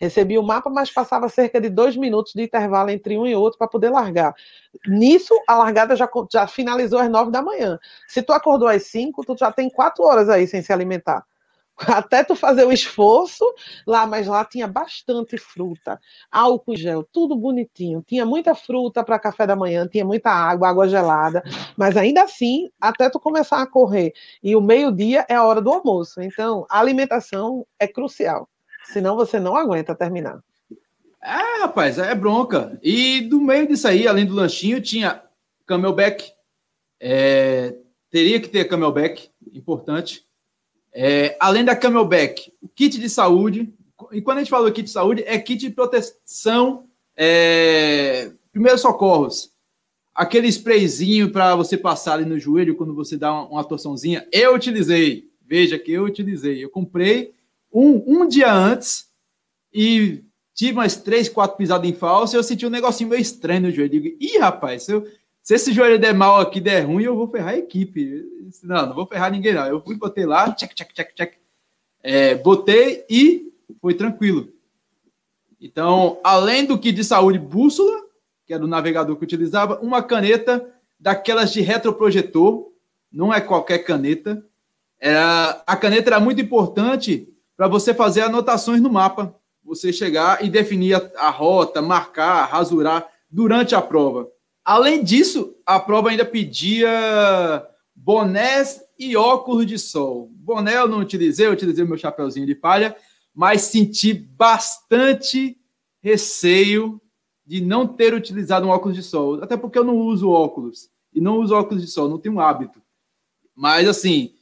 recebia o mapa, mas passava cerca de dois minutos de intervalo entre um e outro para poder largar. Nisso, a largada já, já finalizou às nove da manhã. Se tu acordou às cinco, tu já tem quatro horas aí sem se alimentar. [laughs] Até tu fazer o esforço lá, mas lá tinha bastante fruta, álcool gel, tudo bonitinho. Tinha muita fruta para café da manhã, tinha muita água, água gelada, mas ainda assim, até tu começar a correr. E o meio-dia é a hora do almoço. Então, a alimentação é crucial. Senão você não aguenta terminar. É, rapaz, é bronca. E do meio disso aí, além do lanchinho, tinha camelback. É, teria que ter camelback, importante. É, além da camelback, o kit de saúde. E quando a gente fala kit de saúde, é kit de proteção, é, primeiros socorros. Aquele sprayzinho para você passar ali no joelho quando você dá uma, uma torçãozinha. Eu utilizei. Veja que eu utilizei. Eu comprei um, um dia antes e tive umas três, quatro pisadas em falso e eu senti um negocinho meio estranho no joelho. Digo, ih, rapaz, se, eu, se esse joelho der mal aqui, der ruim, eu vou ferrar a equipe. Não, não vou ferrar ninguém, não. Eu fui, botei lá, check, check, check, check. É, botei e foi tranquilo. Então, além do kit de saúde bússola, que era o navegador que eu utilizava, uma caneta daquelas de retroprojetor, não é qualquer caneta. Era, a caneta era muito importante para você fazer anotações no mapa. Você chegar e definir a, a rota, marcar, rasurar durante a prova. Além disso, a prova ainda pedia bonés e óculos de sol. Boné eu não utilizei, eu utilizei meu chapeuzinho de palha, mas senti bastante receio de não ter utilizado um óculos de sol, até porque eu não uso óculos e não uso óculos de sol, não tenho hábito. Mas assim,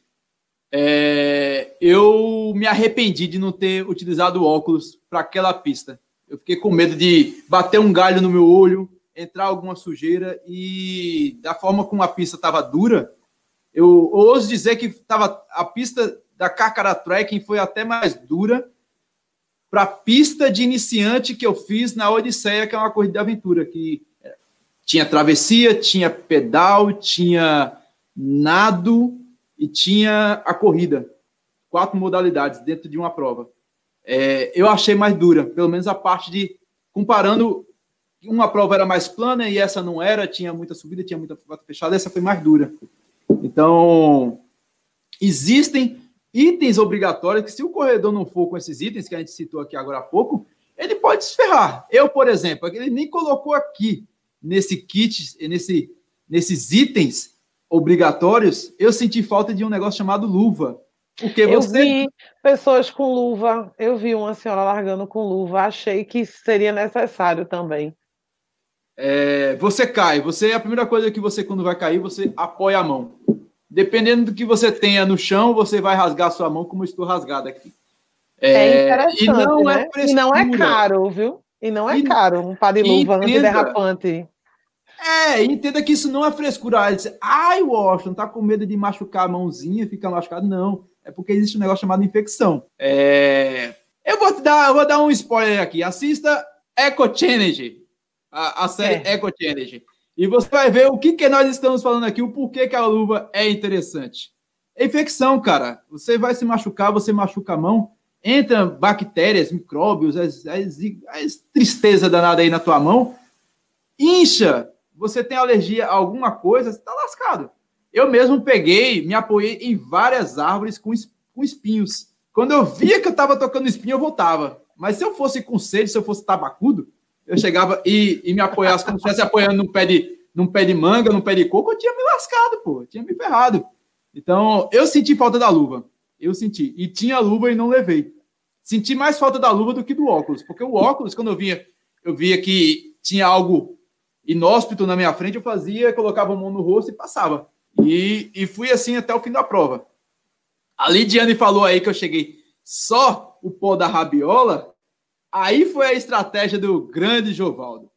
é, eu me arrependi de não ter utilizado óculos para aquela pista. Eu fiquei com medo de bater um galho no meu olho, entrar alguma sujeira e da forma como a pista estava dura, eu, ouso dizer que tava, a pista da Carcara Trekking foi até mais dura para a pista de iniciante que eu fiz na Odisseia, que é uma corrida de aventura, que tinha travessia, tinha pedal, tinha nado, e tinha a corrida, quatro modalidades dentro de uma prova. É, eu achei mais dura, pelo menos a parte de comparando uma prova era mais plana e essa não era, tinha muita subida, tinha muita fechada, essa foi mais dura. Então, existem itens obrigatórios que se o corredor não for com esses itens que a gente citou aqui agora há pouco, ele pode se ferrar. Eu, por exemplo, ele nem colocou aqui nesse kit, nesse, nesses itens, obrigatórios, eu senti falta de um negócio chamado luva. Porque eu você... vi pessoas com luva, eu vi uma senhora largando com luva, achei que seria necessário também. É, você cai, você a primeira coisa que você quando vai cair, você apoia a mão. Dependendo do que você tenha no chão, você vai rasgar a sua mão como estou rasgada aqui. É, é interessante, e não é né? é e não é caro, viu? E não é e, caro um par de luva antiderrapante. É, entenda que isso não é frescura. Aí diz, ai, Washington, tá com medo de machucar a mãozinha, fica machucado. Não, é porque existe um negócio chamado infecção. É... Eu vou te dar, vou dar um spoiler aqui. Assista Eco Challenge, a, a série é. Eco Challenge. E você vai ver o que, que nós estamos falando aqui, o porquê que a luva é interessante. É infecção, cara. Você vai se machucar, você machuca a mão, entra bactérias, micróbios, as, as, as tristeza danada aí na tua mão, incha. Você tem alergia a alguma coisa, você tá lascado. Eu mesmo peguei, me apoiei em várias árvores com, com espinhos. Quando eu via que eu tava tocando espinho, eu voltava. Mas se eu fosse com sede, se eu fosse tabacudo, eu chegava e, e me apoiasse como se estivesse apoiando num pé, de, num pé de manga, num pé de coco, eu tinha me lascado, pô, eu tinha me ferrado. Então, eu senti falta da luva. Eu senti. E tinha luva e não levei. Senti mais falta da luva do que do óculos, porque o óculos, quando eu vinha, eu via que tinha algo inóspito na minha frente, eu fazia, colocava a mão no rosto e passava. E, e fui assim até o fim da prova. A Lidiane falou aí que eu cheguei só o pó da rabiola. Aí foi a estratégia do grande Jovaldo.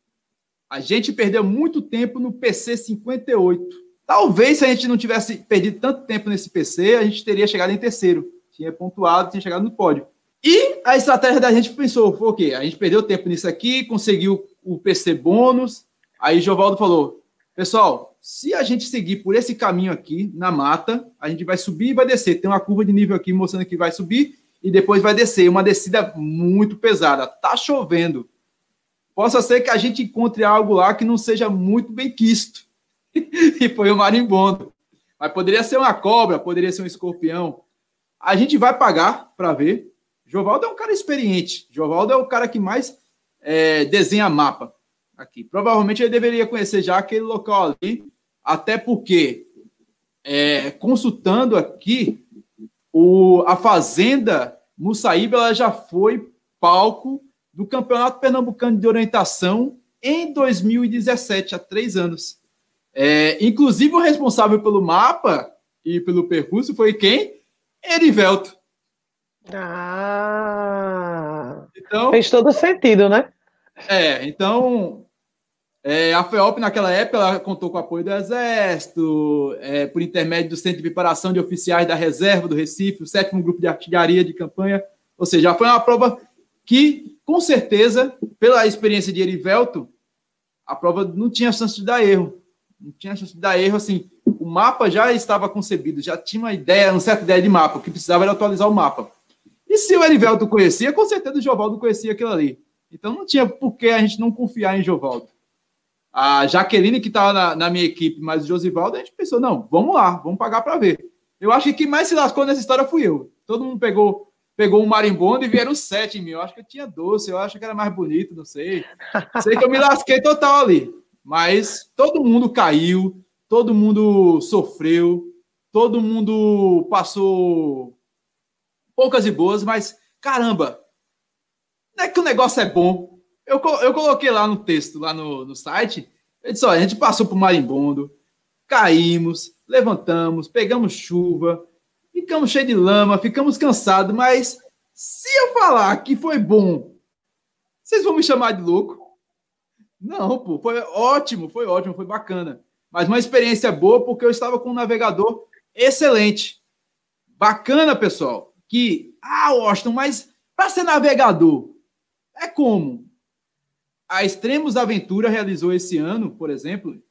A gente perdeu muito tempo no PC 58. Talvez se a gente não tivesse perdido tanto tempo nesse PC, a gente teria chegado em terceiro. Tinha pontuado, tinha chegado no pódio. E a estratégia da gente pensou, foi o quê? A gente perdeu tempo nisso aqui, conseguiu o PC bônus. Aí Jovaldo falou: pessoal, se a gente seguir por esse caminho aqui, na mata, a gente vai subir e vai descer. Tem uma curva de nível aqui mostrando que vai subir e depois vai descer. Uma descida muito pesada. Tá chovendo. Possa ser que a gente encontre algo lá que não seja muito bem quisto. [laughs] e foi o marimbondo. Mas poderia ser uma cobra, poderia ser um escorpião. A gente vai pagar para ver. Jovaldo é um cara experiente. Jovaldo é o cara que mais é, desenha mapa aqui. Provavelmente ele deveria conhecer já aquele local ali, até porque, é, consultando aqui, o, a Fazenda Mussaíba ela já foi palco do Campeonato Pernambucano de Orientação em 2017, há três anos. É, inclusive, o responsável pelo mapa e pelo percurso foi quem? Erivelto. Ah! Então, Fez todo sentido, né? É, então é, a FEOP, naquela época, ela contou com o apoio do Exército, é, por intermédio do Centro de Preparação de Oficiais da Reserva do Recife, o sétimo grupo de artilharia de campanha. Ou seja, foi uma prova que, com certeza, pela experiência de Erivelto, a prova não tinha chance de dar erro. Não tinha chance de dar erro, assim. O mapa já estava concebido, já tinha uma ideia, uma certa ideia de mapa. O que precisava era atualizar o mapa. E se o Erivelto conhecia, com certeza o Jovaldo conhecia aquilo ali. Então não tinha por que a gente não confiar em Jovaldo a Jaqueline, que estava na, na, minha equipe, mas o Josivaldo, a gente pensou, não, vamos lá, vamos pagar para ver. Eu acho que quem mais se lascou nessa história fui eu. Todo mundo pegou pegou um marimbondo e vieram sete em mim. Eu acho que eu tinha doce, eu acho que era mais bonito, não sei. Sei que eu me lasquei total ali. Mas todo mundo caiu, todo mundo sofreu, todo mundo passou poucas e boas, mas caramba, não é que o negócio é bom, eu, eu coloquei lá no texto, lá no, no site, eu disse, olha, a gente passou por marimbondo, caímos, levantamos, pegamos chuva, ficamos cheios de lama, ficamos cansados, mas se eu falar que foi bom, vocês vão me chamar de louco? Não, pô, foi ótimo, foi ótimo, foi bacana. Mas uma experiência boa porque eu estava com um navegador excelente. Bacana, pessoal. Que, ah, Washington, mas para ser navegador, é como? A Extremos Aventura realizou esse ano, por exemplo,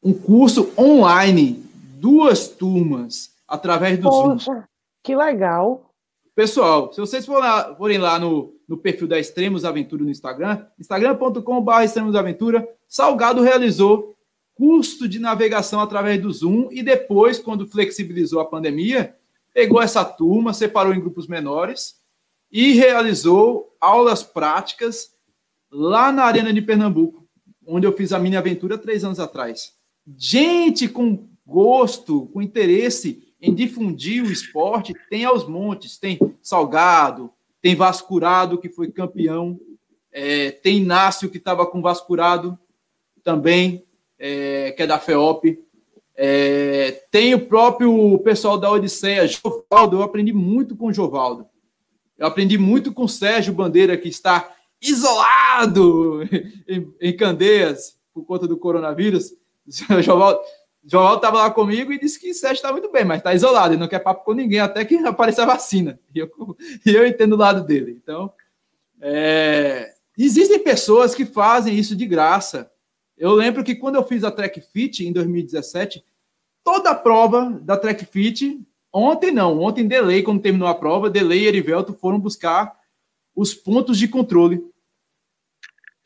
um curso online, duas turmas, através do Poxa, Zoom. Que legal. Pessoal, se vocês forem lá, forem lá no, no perfil da Extremos Aventura no Instagram, instagram.com.br Extremos Aventura, Salgado realizou curso de navegação através do Zoom e depois, quando flexibilizou a pandemia, pegou essa turma, separou em grupos menores e realizou aulas práticas lá na Arena de Pernambuco, onde eu fiz a minha aventura três anos atrás. Gente com gosto, com interesse em difundir o esporte, tem aos montes, tem Salgado, tem Vascurado, que foi campeão, é, tem Inácio, que estava com Vascurado também, é, que é da FEOP, é, tem o próprio pessoal da Odisseia, Jovaldo, eu aprendi muito com o Jovaldo. Eu aprendi muito com o Sérgio Bandeira, que está isolado [laughs] em, em Candeias por conta do coronavírus. O João estava lá comigo e disse que Sérgio está muito bem, mas está isolado e não quer papo com ninguém até que [laughs] apareça a vacina. E eu, [laughs] eu entendo o lado dele. Então, é, existem pessoas que fazem isso de graça. Eu lembro que quando eu fiz a Track Fit em 2017, toda a prova da Track Fit, ontem não, ontem Delay, quando terminou a prova, Delay e Erivelto foram buscar os pontos de controle.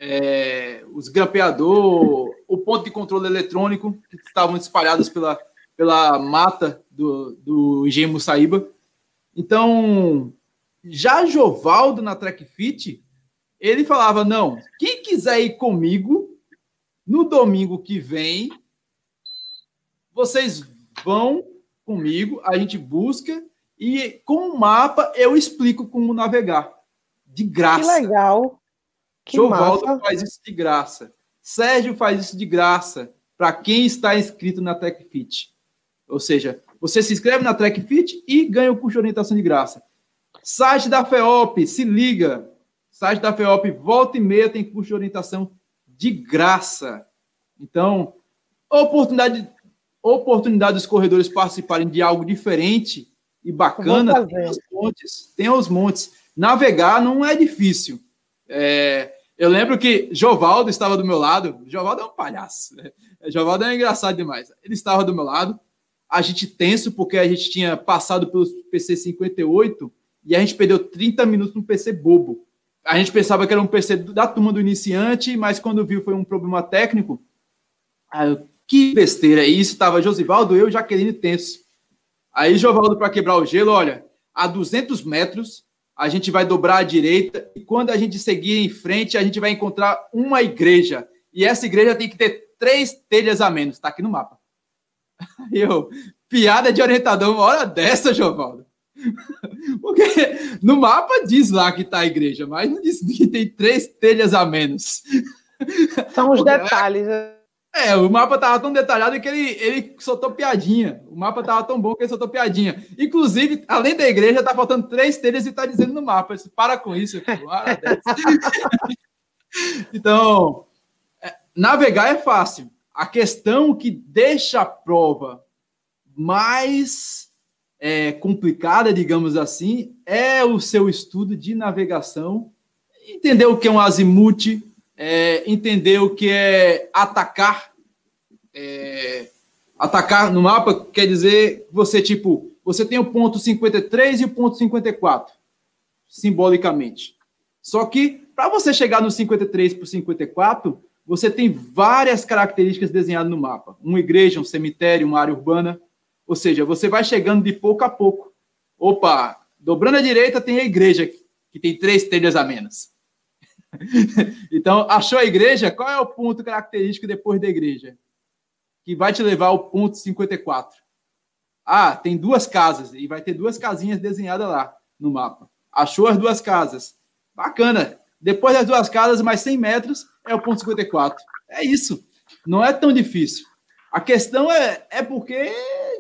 É, os grampeador, o ponto de controle eletrônico, que estavam espalhados pela, pela mata do, do Engenho Saíba. Então, já Jovaldo na Track Fit, ele falava: não, quem quiser ir comigo, no domingo que vem, vocês vão comigo, a gente busca e com o mapa eu explico como navegar. De graça. Que legal. Que Jovaldo massa. faz isso de graça. Sérgio faz isso de graça para quem está inscrito na TechFit. Ou seja, você se inscreve na TechFit e ganha o curso de orientação de graça. Site da FEOP, se liga. Site da FEOP, volta e meia tem curso de orientação de graça. Então, oportunidade, oportunidade dos corredores participarem de algo diferente e bacana, tem os montes. Tem os montes. Navegar não é difícil. É, eu lembro que Jovaldo estava do meu lado. Jovaldo é um palhaço. Né? Jovaldo é engraçado demais. Ele estava do meu lado. A gente tenso, porque a gente tinha passado pelos PC 58 e a gente perdeu 30 minutos no PC bobo a gente pensava que era um PC da turma do iniciante, mas quando viu foi um problema técnico. Aí, que besteira. E isso estava Josivaldo, eu e Jaqueline tenso. Aí, Jovaldo, para quebrar o gelo, olha, a 200 metros, a gente vai dobrar à direita e quando a gente seguir em frente, a gente vai encontrar uma igreja. E essa igreja tem que ter três telhas a menos. Está aqui no mapa. [laughs] Eu, piada de orientador, uma hora dessa, Jovaldo. [laughs] Porque no mapa diz lá que está a igreja, mas não diz que tem três telhas a menos. São os [laughs] detalhes. É, o mapa estava tão detalhado que ele, ele soltou piadinha. O mapa estava tão bom que ele soltou piadinha. Inclusive, além da igreja, está faltando três telhas e está dizendo no mapa. Disse, Para com isso. [laughs] então, é, navegar é fácil. A questão que deixa a prova mais é, complicada, digamos assim, é o seu estudo de navegação, entender o que é um azimuth, é, entender o que é atacar. É, atacar no mapa quer dizer você, tipo, você tem o ponto 53 e o ponto 54, simbolicamente. Só que, para você chegar no 53 para o 54, você tem várias características desenhadas no mapa. Uma igreja, um cemitério, uma área urbana. Ou seja, você vai chegando de pouco a pouco. Opa, dobrando à direita tem a igreja, que tem três telhas a menos. [laughs] então, achou a igreja? Qual é o ponto característico depois da igreja? Que vai te levar ao ponto 54. Ah, tem duas casas, e vai ter duas casinhas desenhadas lá no mapa. Achou as duas casas. Bacana. Depois das duas casas, mais 100 metros, é o ponto 54. É isso. Não é tão difícil. A questão é, é porque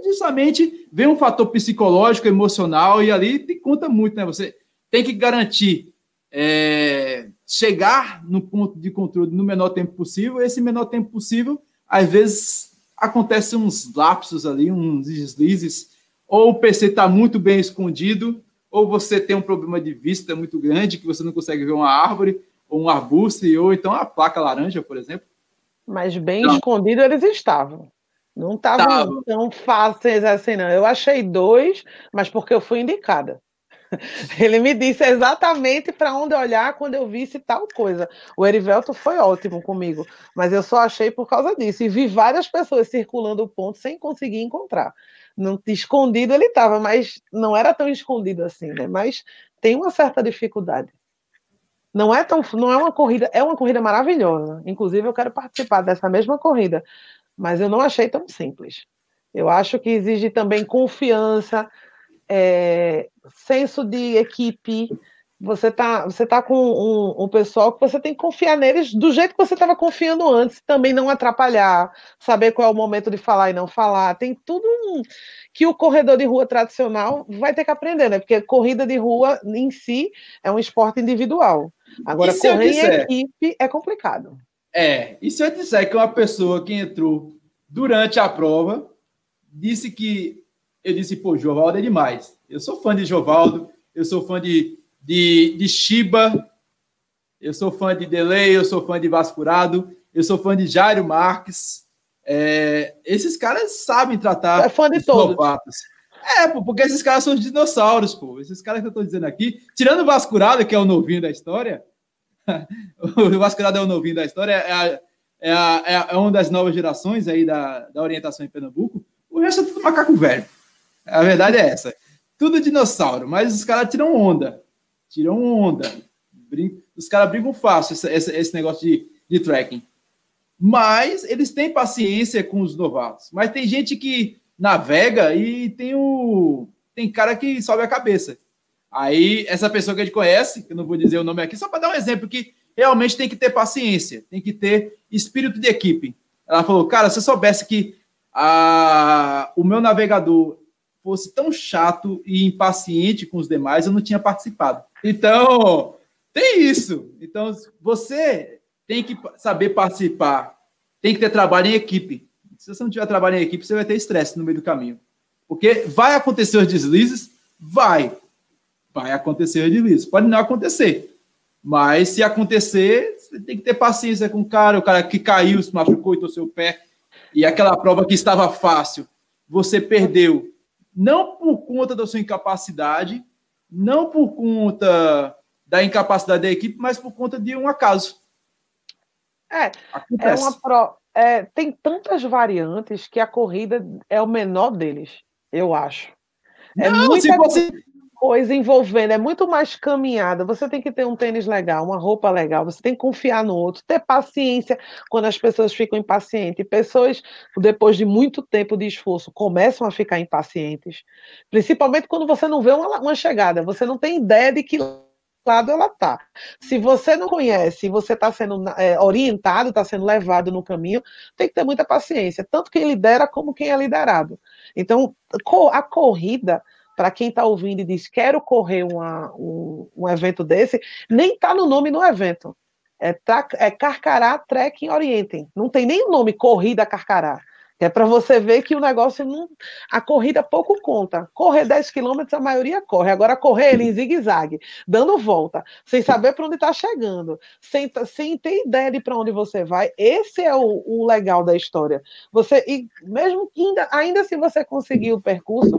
justamente vem um fator psicológico, emocional, e ali te conta muito, né? Você tem que garantir é, chegar no ponto de controle no menor tempo possível. Esse menor tempo possível, às vezes, acontecem uns lapsos ali, uns deslizes, ou o PC está muito bem escondido, ou você tem um problema de vista muito grande, que você não consegue ver uma árvore, ou um arbusto, ou então a placa laranja, por exemplo. Mas bem então, escondido eles estavam. Não estavam tão fáceis assim, não. Eu achei dois, mas porque eu fui indicada. [laughs] Ele me disse exatamente para onde olhar quando eu visse tal coisa. O Erivelto foi ótimo comigo, mas eu só achei por causa disso. E vi várias pessoas circulando o ponto sem conseguir encontrar. Não, escondido ele estava, mas não era tão escondido assim, né? Mas tem uma certa dificuldade. Não é tão, não é uma corrida, é uma corrida maravilhosa. Inclusive eu quero participar dessa mesma corrida, mas eu não achei tão simples. Eu acho que exige também confiança, é, senso de equipe. Você tá, você tá com um, um, pessoal que você tem que confiar neles do jeito que você estava confiando antes, também não atrapalhar, saber qual é o momento de falar e não falar. Tem tudo um, que o corredor de rua tradicional vai ter que aprender, né? Porque corrida de rua em si é um esporte individual. Agora, correr em equipe é complicado. É, e se eu disser que uma pessoa que entrou durante a prova disse que eu disse, pô, Jovaldo é demais. Eu sou fã de Jovaldo, eu sou fã de, de, de Shiba, eu sou fã de Delay, eu sou fã de Vascurado, eu sou fã de Jairo Marques. É, esses caras sabem tratar é fã de todos. novatos. É, pô, porque esses caras são dinossauros, pô. Esses caras que eu tô dizendo aqui, tirando o Vascurado, que é o novinho da história, [laughs] o Vascurado é o novinho da história, é, a, é, a, é, é, uma das novas gerações aí da, da orientação em Pernambuco. O resto é tudo macaco velho. A verdade é essa. Tudo dinossauro, mas os caras tiram onda. Tiram onda. Os caras brigam fácil esse, esse, esse negócio de, de tracking. Mas eles têm paciência com os novatos. Mas tem gente que navega e tem o. Tem cara que sobe a cabeça. Aí, essa pessoa que a gente conhece, que eu não vou dizer o nome aqui, só para dar um exemplo, que realmente tem que ter paciência, tem que ter espírito de equipe. Ela falou, cara, se eu soubesse que a, o meu navegador fosse tão chato e impaciente com os demais, eu não tinha participado. Então, tem isso. Então, você tem que saber participar, tem que ter trabalho em equipe. Se você não tiver trabalho em equipe, você vai ter estresse no meio do caminho. Porque vai acontecer os deslizes? Vai. Vai acontecer os deslizes. Pode não acontecer. Mas se acontecer, você tem que ter paciência com o cara, o cara que caiu, se machucou e torceu o pé. E aquela prova que estava fácil, você perdeu. Não por conta da sua incapacidade, não por conta da incapacidade da equipe, mas por conta de um acaso. É, é uma pro, é, tem tantas variantes que a corrida é o menor deles, eu acho. É Não, muita você... coisa envolvendo, é muito mais caminhada. Você tem que ter um tênis legal, uma roupa legal, você tem que confiar no outro, ter paciência quando as pessoas ficam impacientes. Pessoas, depois de muito tempo de esforço, começam a ficar impacientes. Principalmente quando você não vê uma, uma chegada, você não tem ideia de que lado ela está. Se você não conhece, você está sendo é, orientado, está sendo levado no caminho, tem que ter muita paciência, tanto quem lidera como quem é liderado. Então, a corrida, para quem está ouvindo e diz quero correr uma, um, um evento desse, nem está no nome do evento. É, é Carcará Trekking Orientem. Não tem nem o nome Corrida Carcará. É para você ver que o negócio não. A corrida pouco conta. Correr 10 quilômetros, a maioria corre. Agora, correr ele em zigue-zague, dando volta, sem saber para onde está chegando, sem, sem ter ideia de para onde você vai, esse é o, o, legal da história. Você, e mesmo ainda, ainda se você conseguir o percurso,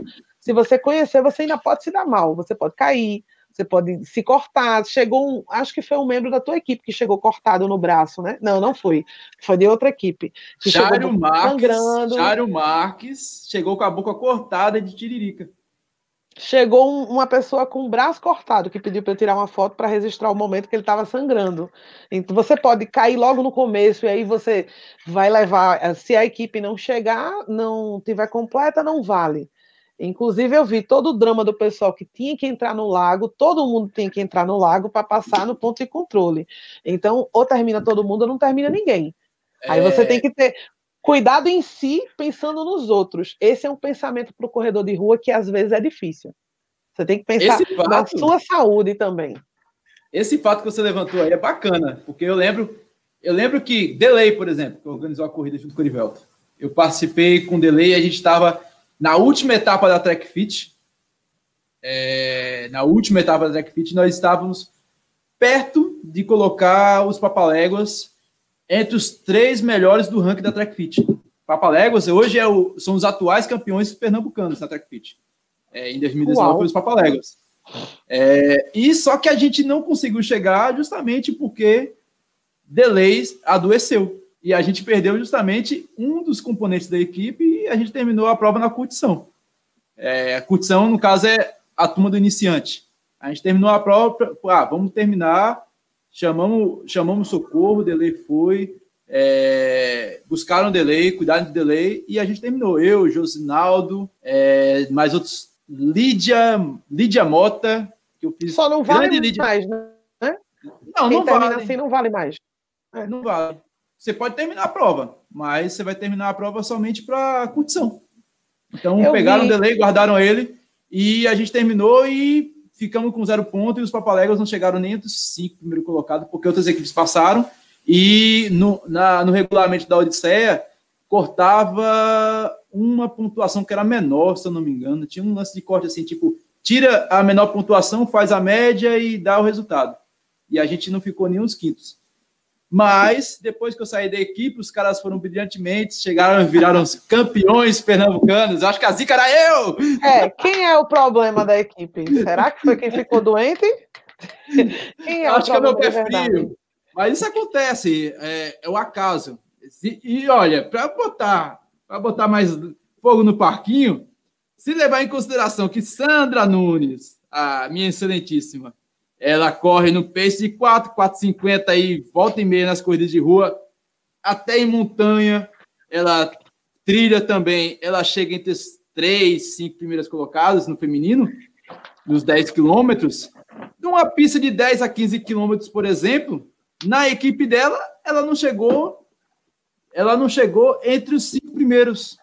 se você conhecer, você ainda pode se dar mal, você pode cair, você pode se cortar. Chegou um, acho que foi um membro da tua equipe que chegou cortado no braço, né? Não, não foi. Foi de outra equipe. Que Chário Marques, sangrando. Chário Marques chegou com a boca cortada de tiririca. Chegou um, uma pessoa com o braço cortado que pediu para eu tirar uma foto para registrar o momento que ele estava sangrando. Então você pode cair logo no começo e aí você vai levar. Se a equipe não chegar, não tiver completa, não vale. Inclusive, eu vi todo o drama do pessoal que tinha que entrar no lago, todo mundo tinha que entrar no lago para passar no ponto de controle. Então, ou termina todo mundo ou não termina ninguém. É... Aí você tem que ter cuidado em si, pensando nos outros. Esse é um pensamento para o corredor de rua que às vezes é difícil. Você tem que pensar fato, na sua saúde também. Esse fato que você levantou aí é bacana, porque eu lembro, eu lembro que Delay, por exemplo, que organizou a corrida junto com o Erivelto. Eu participei com Delay e a gente estava na última etapa da Track Fit, é, na última etapa da Track Fit, nós estávamos perto de colocar os Papaléguas entre os três melhores do ranking da Track Fit. Papaléguas hoje é o, são os atuais campeões pernambucanos da Track Fit. É, em 2019 foi os Papaléguas. É, e só que a gente não conseguiu chegar justamente porque Delays adoeceu e a gente perdeu justamente um dos componentes da equipe e a gente terminou a prova na curtição. É, a curtição, no caso, é a turma do iniciante. A gente terminou a prova, ah, vamos terminar, chamamos, chamamos socorro, o delay foi, é, buscaram delay, cuidaram do delay, e a gente terminou. Eu, Josinaldo, é, mais outros, Lídia, Lídia Mota, que eu fiz. Só não vale Lídia. mais, né? Não, Quem não vale. assim não vale mais. É, não vale você pode terminar a prova, mas você vai terminar a prova somente para curtição. Então, Eu pegaram vi. o delay, guardaram ele, e a gente terminou e ficamos com zero ponto, e os Papaléguas não chegaram nem entre os cinco primeiros colocados, porque outras equipes passaram, e no, na, no regulamento da Odisseia, cortava uma pontuação que era menor, se eu não me engano. Tinha um lance de corte assim, tipo, tira a menor pontuação, faz a média e dá o resultado. E a gente não ficou nem uns quintos. Mas depois que eu saí da equipe, os caras foram brilhantemente, chegaram, viraram os campeões pernambucanos. Acho que a zica era eu! É, quem é o problema da equipe? Será que foi quem ficou doente? Quem é Acho que é meu pé frio. Mas isso acontece, é, é o acaso. E, e olha, para botar, botar mais fogo no parquinho, se levar em consideração que Sandra Nunes, a minha excelentíssima, ela corre no pace de 4, 4,50 e volta e meia nas corridas de rua, até em montanha, ela trilha também, ela chega entre as três, cinco primeiras colocadas no feminino, nos 10 quilômetros. Numa pista de 10 a 15 quilômetros, por exemplo, na equipe dela, ela não chegou, ela não chegou entre os cinco primeiros.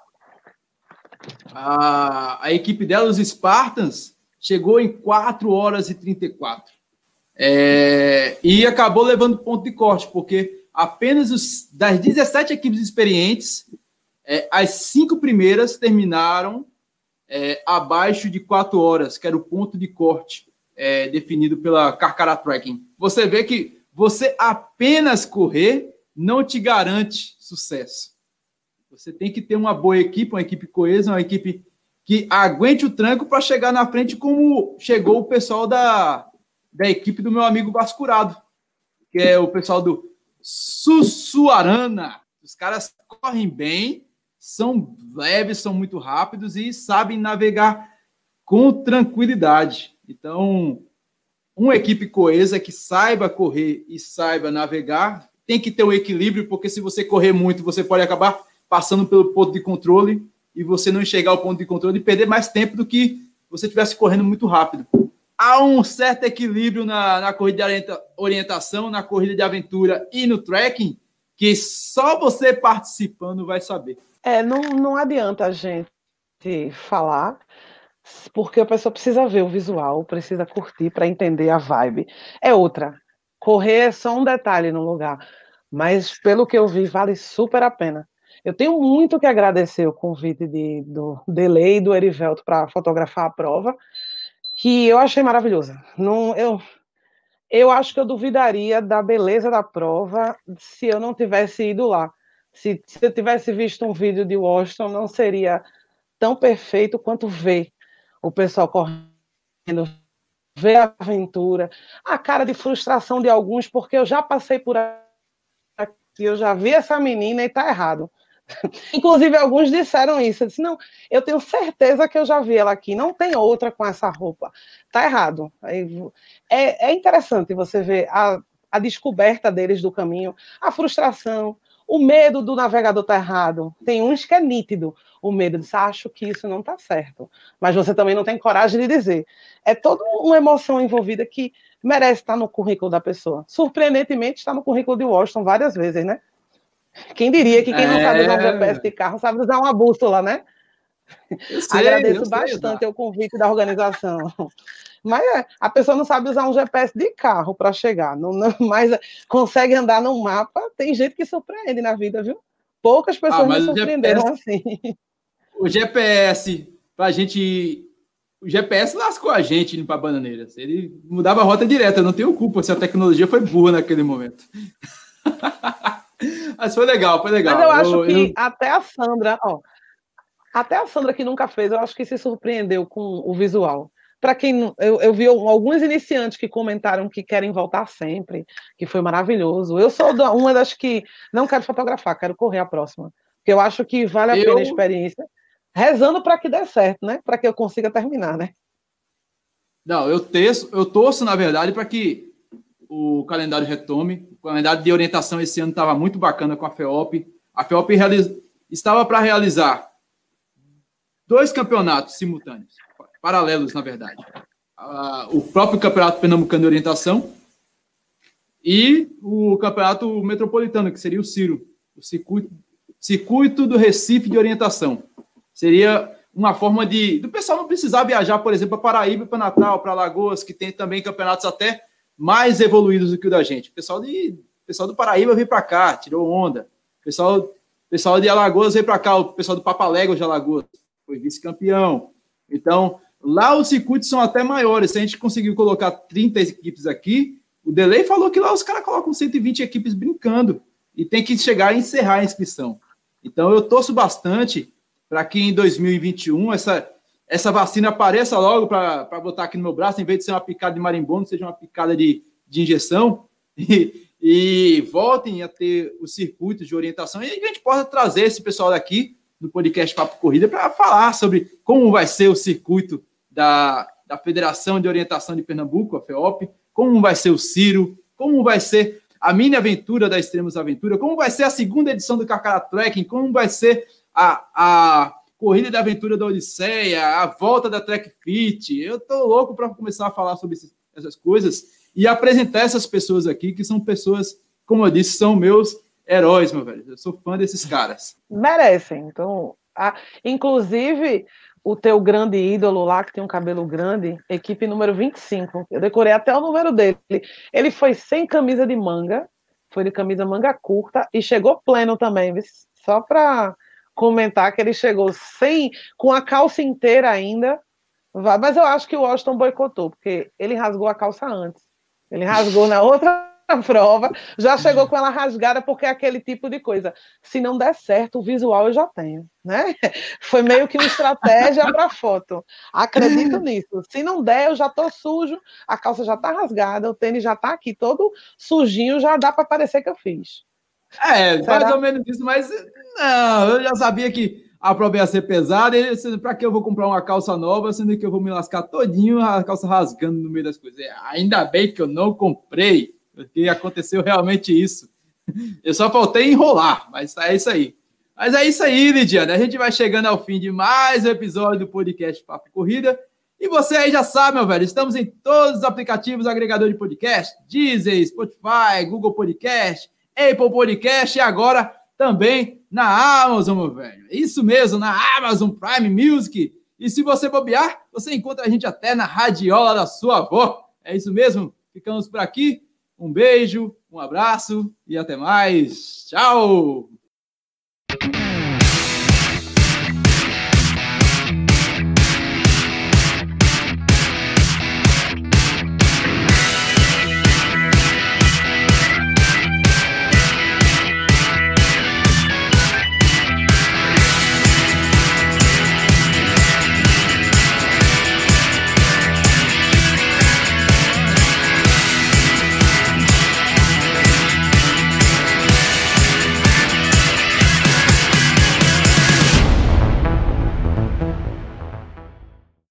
A, a equipe dela, os Spartans, chegou em 4 horas e 34. É, e acabou levando ponto de corte, porque apenas os, das 17 equipes experientes, é, as cinco primeiras terminaram é, abaixo de 4 horas, que era o ponto de corte é, definido pela Carcara Tracking. Você vê que você apenas correr não te garante sucesso. Você tem que ter uma boa equipe, uma equipe coesa, uma equipe que aguente o tranco para chegar na frente, como chegou o pessoal da, da equipe do meu amigo Bascurado, que é o pessoal do Sussuarana. Os caras correm bem, são leves, são muito rápidos e sabem navegar com tranquilidade. Então, uma equipe coesa que saiba correr e saiba navegar tem que ter um equilíbrio, porque se você correr muito, você pode acabar passando pelo ponto de controle e você não enxergar o ponto de controle e perder mais tempo do que você estivesse correndo muito rápido há um certo equilíbrio na, na corrida de orientação, na corrida de aventura e no trekking, que só você participando vai saber. É, não, não adianta a gente falar, porque a pessoa precisa ver o visual, precisa curtir para entender a vibe. É outra. Correr é só um detalhe no lugar, mas pelo que eu vi, vale super a pena. Eu tenho muito que agradecer o convite de, do Delay e do Erivelto para fotografar a prova que eu achei maravilhosa. Não, eu, eu acho que eu duvidaria da beleza da prova se eu não tivesse ido lá. Se, se eu tivesse visto um vídeo de Washington, não seria tão perfeito quanto ver o pessoal correndo, ver a aventura, a cara de frustração de alguns, porque eu já passei por aqui, eu já vi essa menina e tá errado. Inclusive, alguns disseram isso. Eu disse, não, eu tenho certeza que eu já vi ela aqui, não tem outra com essa roupa. Tá errado. É, é interessante você ver a, a descoberta deles do caminho, a frustração, o medo do navegador tá errado. Tem uns que é nítido, o medo de acho que isso não tá certo. Mas você também não tem coragem de dizer. É toda uma emoção envolvida que merece estar no currículo da pessoa. Surpreendentemente, está no currículo de Washington várias vezes, né? Quem diria que quem é... não sabe usar um é. GPS de carro sabe usar uma bússola, né? Sei, Agradeço bastante o convite da organização. Mas é, a pessoa não sabe usar um GPS de carro para chegar, não, não, mas consegue andar no mapa. Tem gente que surpreende na vida, viu? Poucas pessoas ah, me surpreenderam GPS, assim. O GPS, para a gente. O GPS lascou a gente indo para Bananeiras. Ele mudava a rota direta. Eu não tenho culpa se a tecnologia foi burra naquele momento. [laughs] Mas foi legal, foi legal. Mas eu acho eu, que eu... até a Sandra, ó, até a Sandra que nunca fez, eu acho que se surpreendeu com o visual. Para quem eu, eu vi alguns iniciantes que comentaram que querem voltar sempre, que foi maravilhoso. Eu sou uma das que não quero fotografar, quero correr a próxima, porque eu acho que vale a eu... pena a experiência. Rezando para que dê certo, né? Para que eu consiga terminar, né? Não, eu terço, eu torço na verdade para que o calendário retome. O calendário de orientação esse ano estava muito bacana com a FEOP. A FEOP realiza, estava para realizar dois campeonatos simultâneos, paralelos, na verdade. o próprio Campeonato Pernambucano de Orientação e o Campeonato Metropolitano, que seria o CIRO, o Circuito, Circuito do Recife de Orientação. Seria uma forma de do pessoal não precisar viajar, por exemplo, para Paraíba, para Natal, para Lagoas, que tem também campeonatos até mais evoluídos do que o da gente. O pessoal, de, pessoal do Paraíba veio para cá, tirou onda. O pessoal, pessoal de Alagoas veio para cá, o pessoal do Papaléguas de Alagoas foi vice-campeão. Então, lá os circuitos são até maiores. Se a gente conseguiu colocar 30 equipes aqui, O Delay falou que lá os caras colocam 120 equipes brincando e tem que chegar e encerrar a inscrição. Então eu torço bastante para que em 2021 essa, essa vacina apareça logo para botar aqui no meu braço, em vez de ser uma picada de marimbondo, seja uma picada de, de injeção, [laughs] e, e voltem a ter os circuitos de orientação, e a gente possa trazer esse pessoal daqui no podcast Papo Corrida para falar sobre como vai ser o circuito da, da Federação de Orientação de Pernambuco, a FEOP, como vai ser o Ciro, como vai ser a mini aventura da Extremos Aventura, como vai ser a segunda edição do Carcará Trekking, como vai ser a, a corrida da aventura da Odisseia, a volta da Trek Fit. Eu tô louco para começar a falar sobre essas coisas e apresentar essas pessoas aqui, que são pessoas, como eu disse, são meus heróis, meu velho. Eu sou fã desses caras. Merecem. Então, a, inclusive, o teu grande ídolo lá, que tem um cabelo grande, equipe número 25. Eu decorei até o número dele. Ele foi sem camisa de manga, foi de camisa manga curta e chegou pleno também, só para comentar que ele chegou sem, com a calça inteira ainda. Mas eu acho que o Washington boicotou, porque ele rasgou a calça antes. Ele rasgou na outra [laughs] prova, já chegou com ela rasgada, porque é aquele tipo de coisa. Se não der certo, o visual eu já tenho, né? [laughs] Foi meio que uma estratégia para foto. Acredito nisso. Se não der, eu já tô sujo, a calça já tá rasgada, o tênis já tá aqui todo sujinho, já dá para parecer que eu fiz. É, Será? mais ou menos isso, mas não, eu já sabia que a prova ia ser pesada, para que eu vou comprar uma calça nova, sendo que eu vou me lascar todinho, a calça rasgando no meio das coisas. É, ainda bem que eu não comprei porque aconteceu realmente isso. Eu só faltei enrolar, mas é isso aí. Mas é isso aí, Lidiane. A gente vai chegando ao fim de mais um episódio do podcast Papo Corrida. E você aí já sabe, meu velho, estamos em todos os aplicativos agregador de podcast: Deezer, Spotify, Google Podcast, Apple Podcast e agora também na Amazon, meu velho. Isso mesmo, na Amazon Prime Music. E se você bobear, você encontra a gente até na radiola da sua avó. É isso mesmo? Ficamos por aqui. Um beijo, um abraço e até mais. Tchau!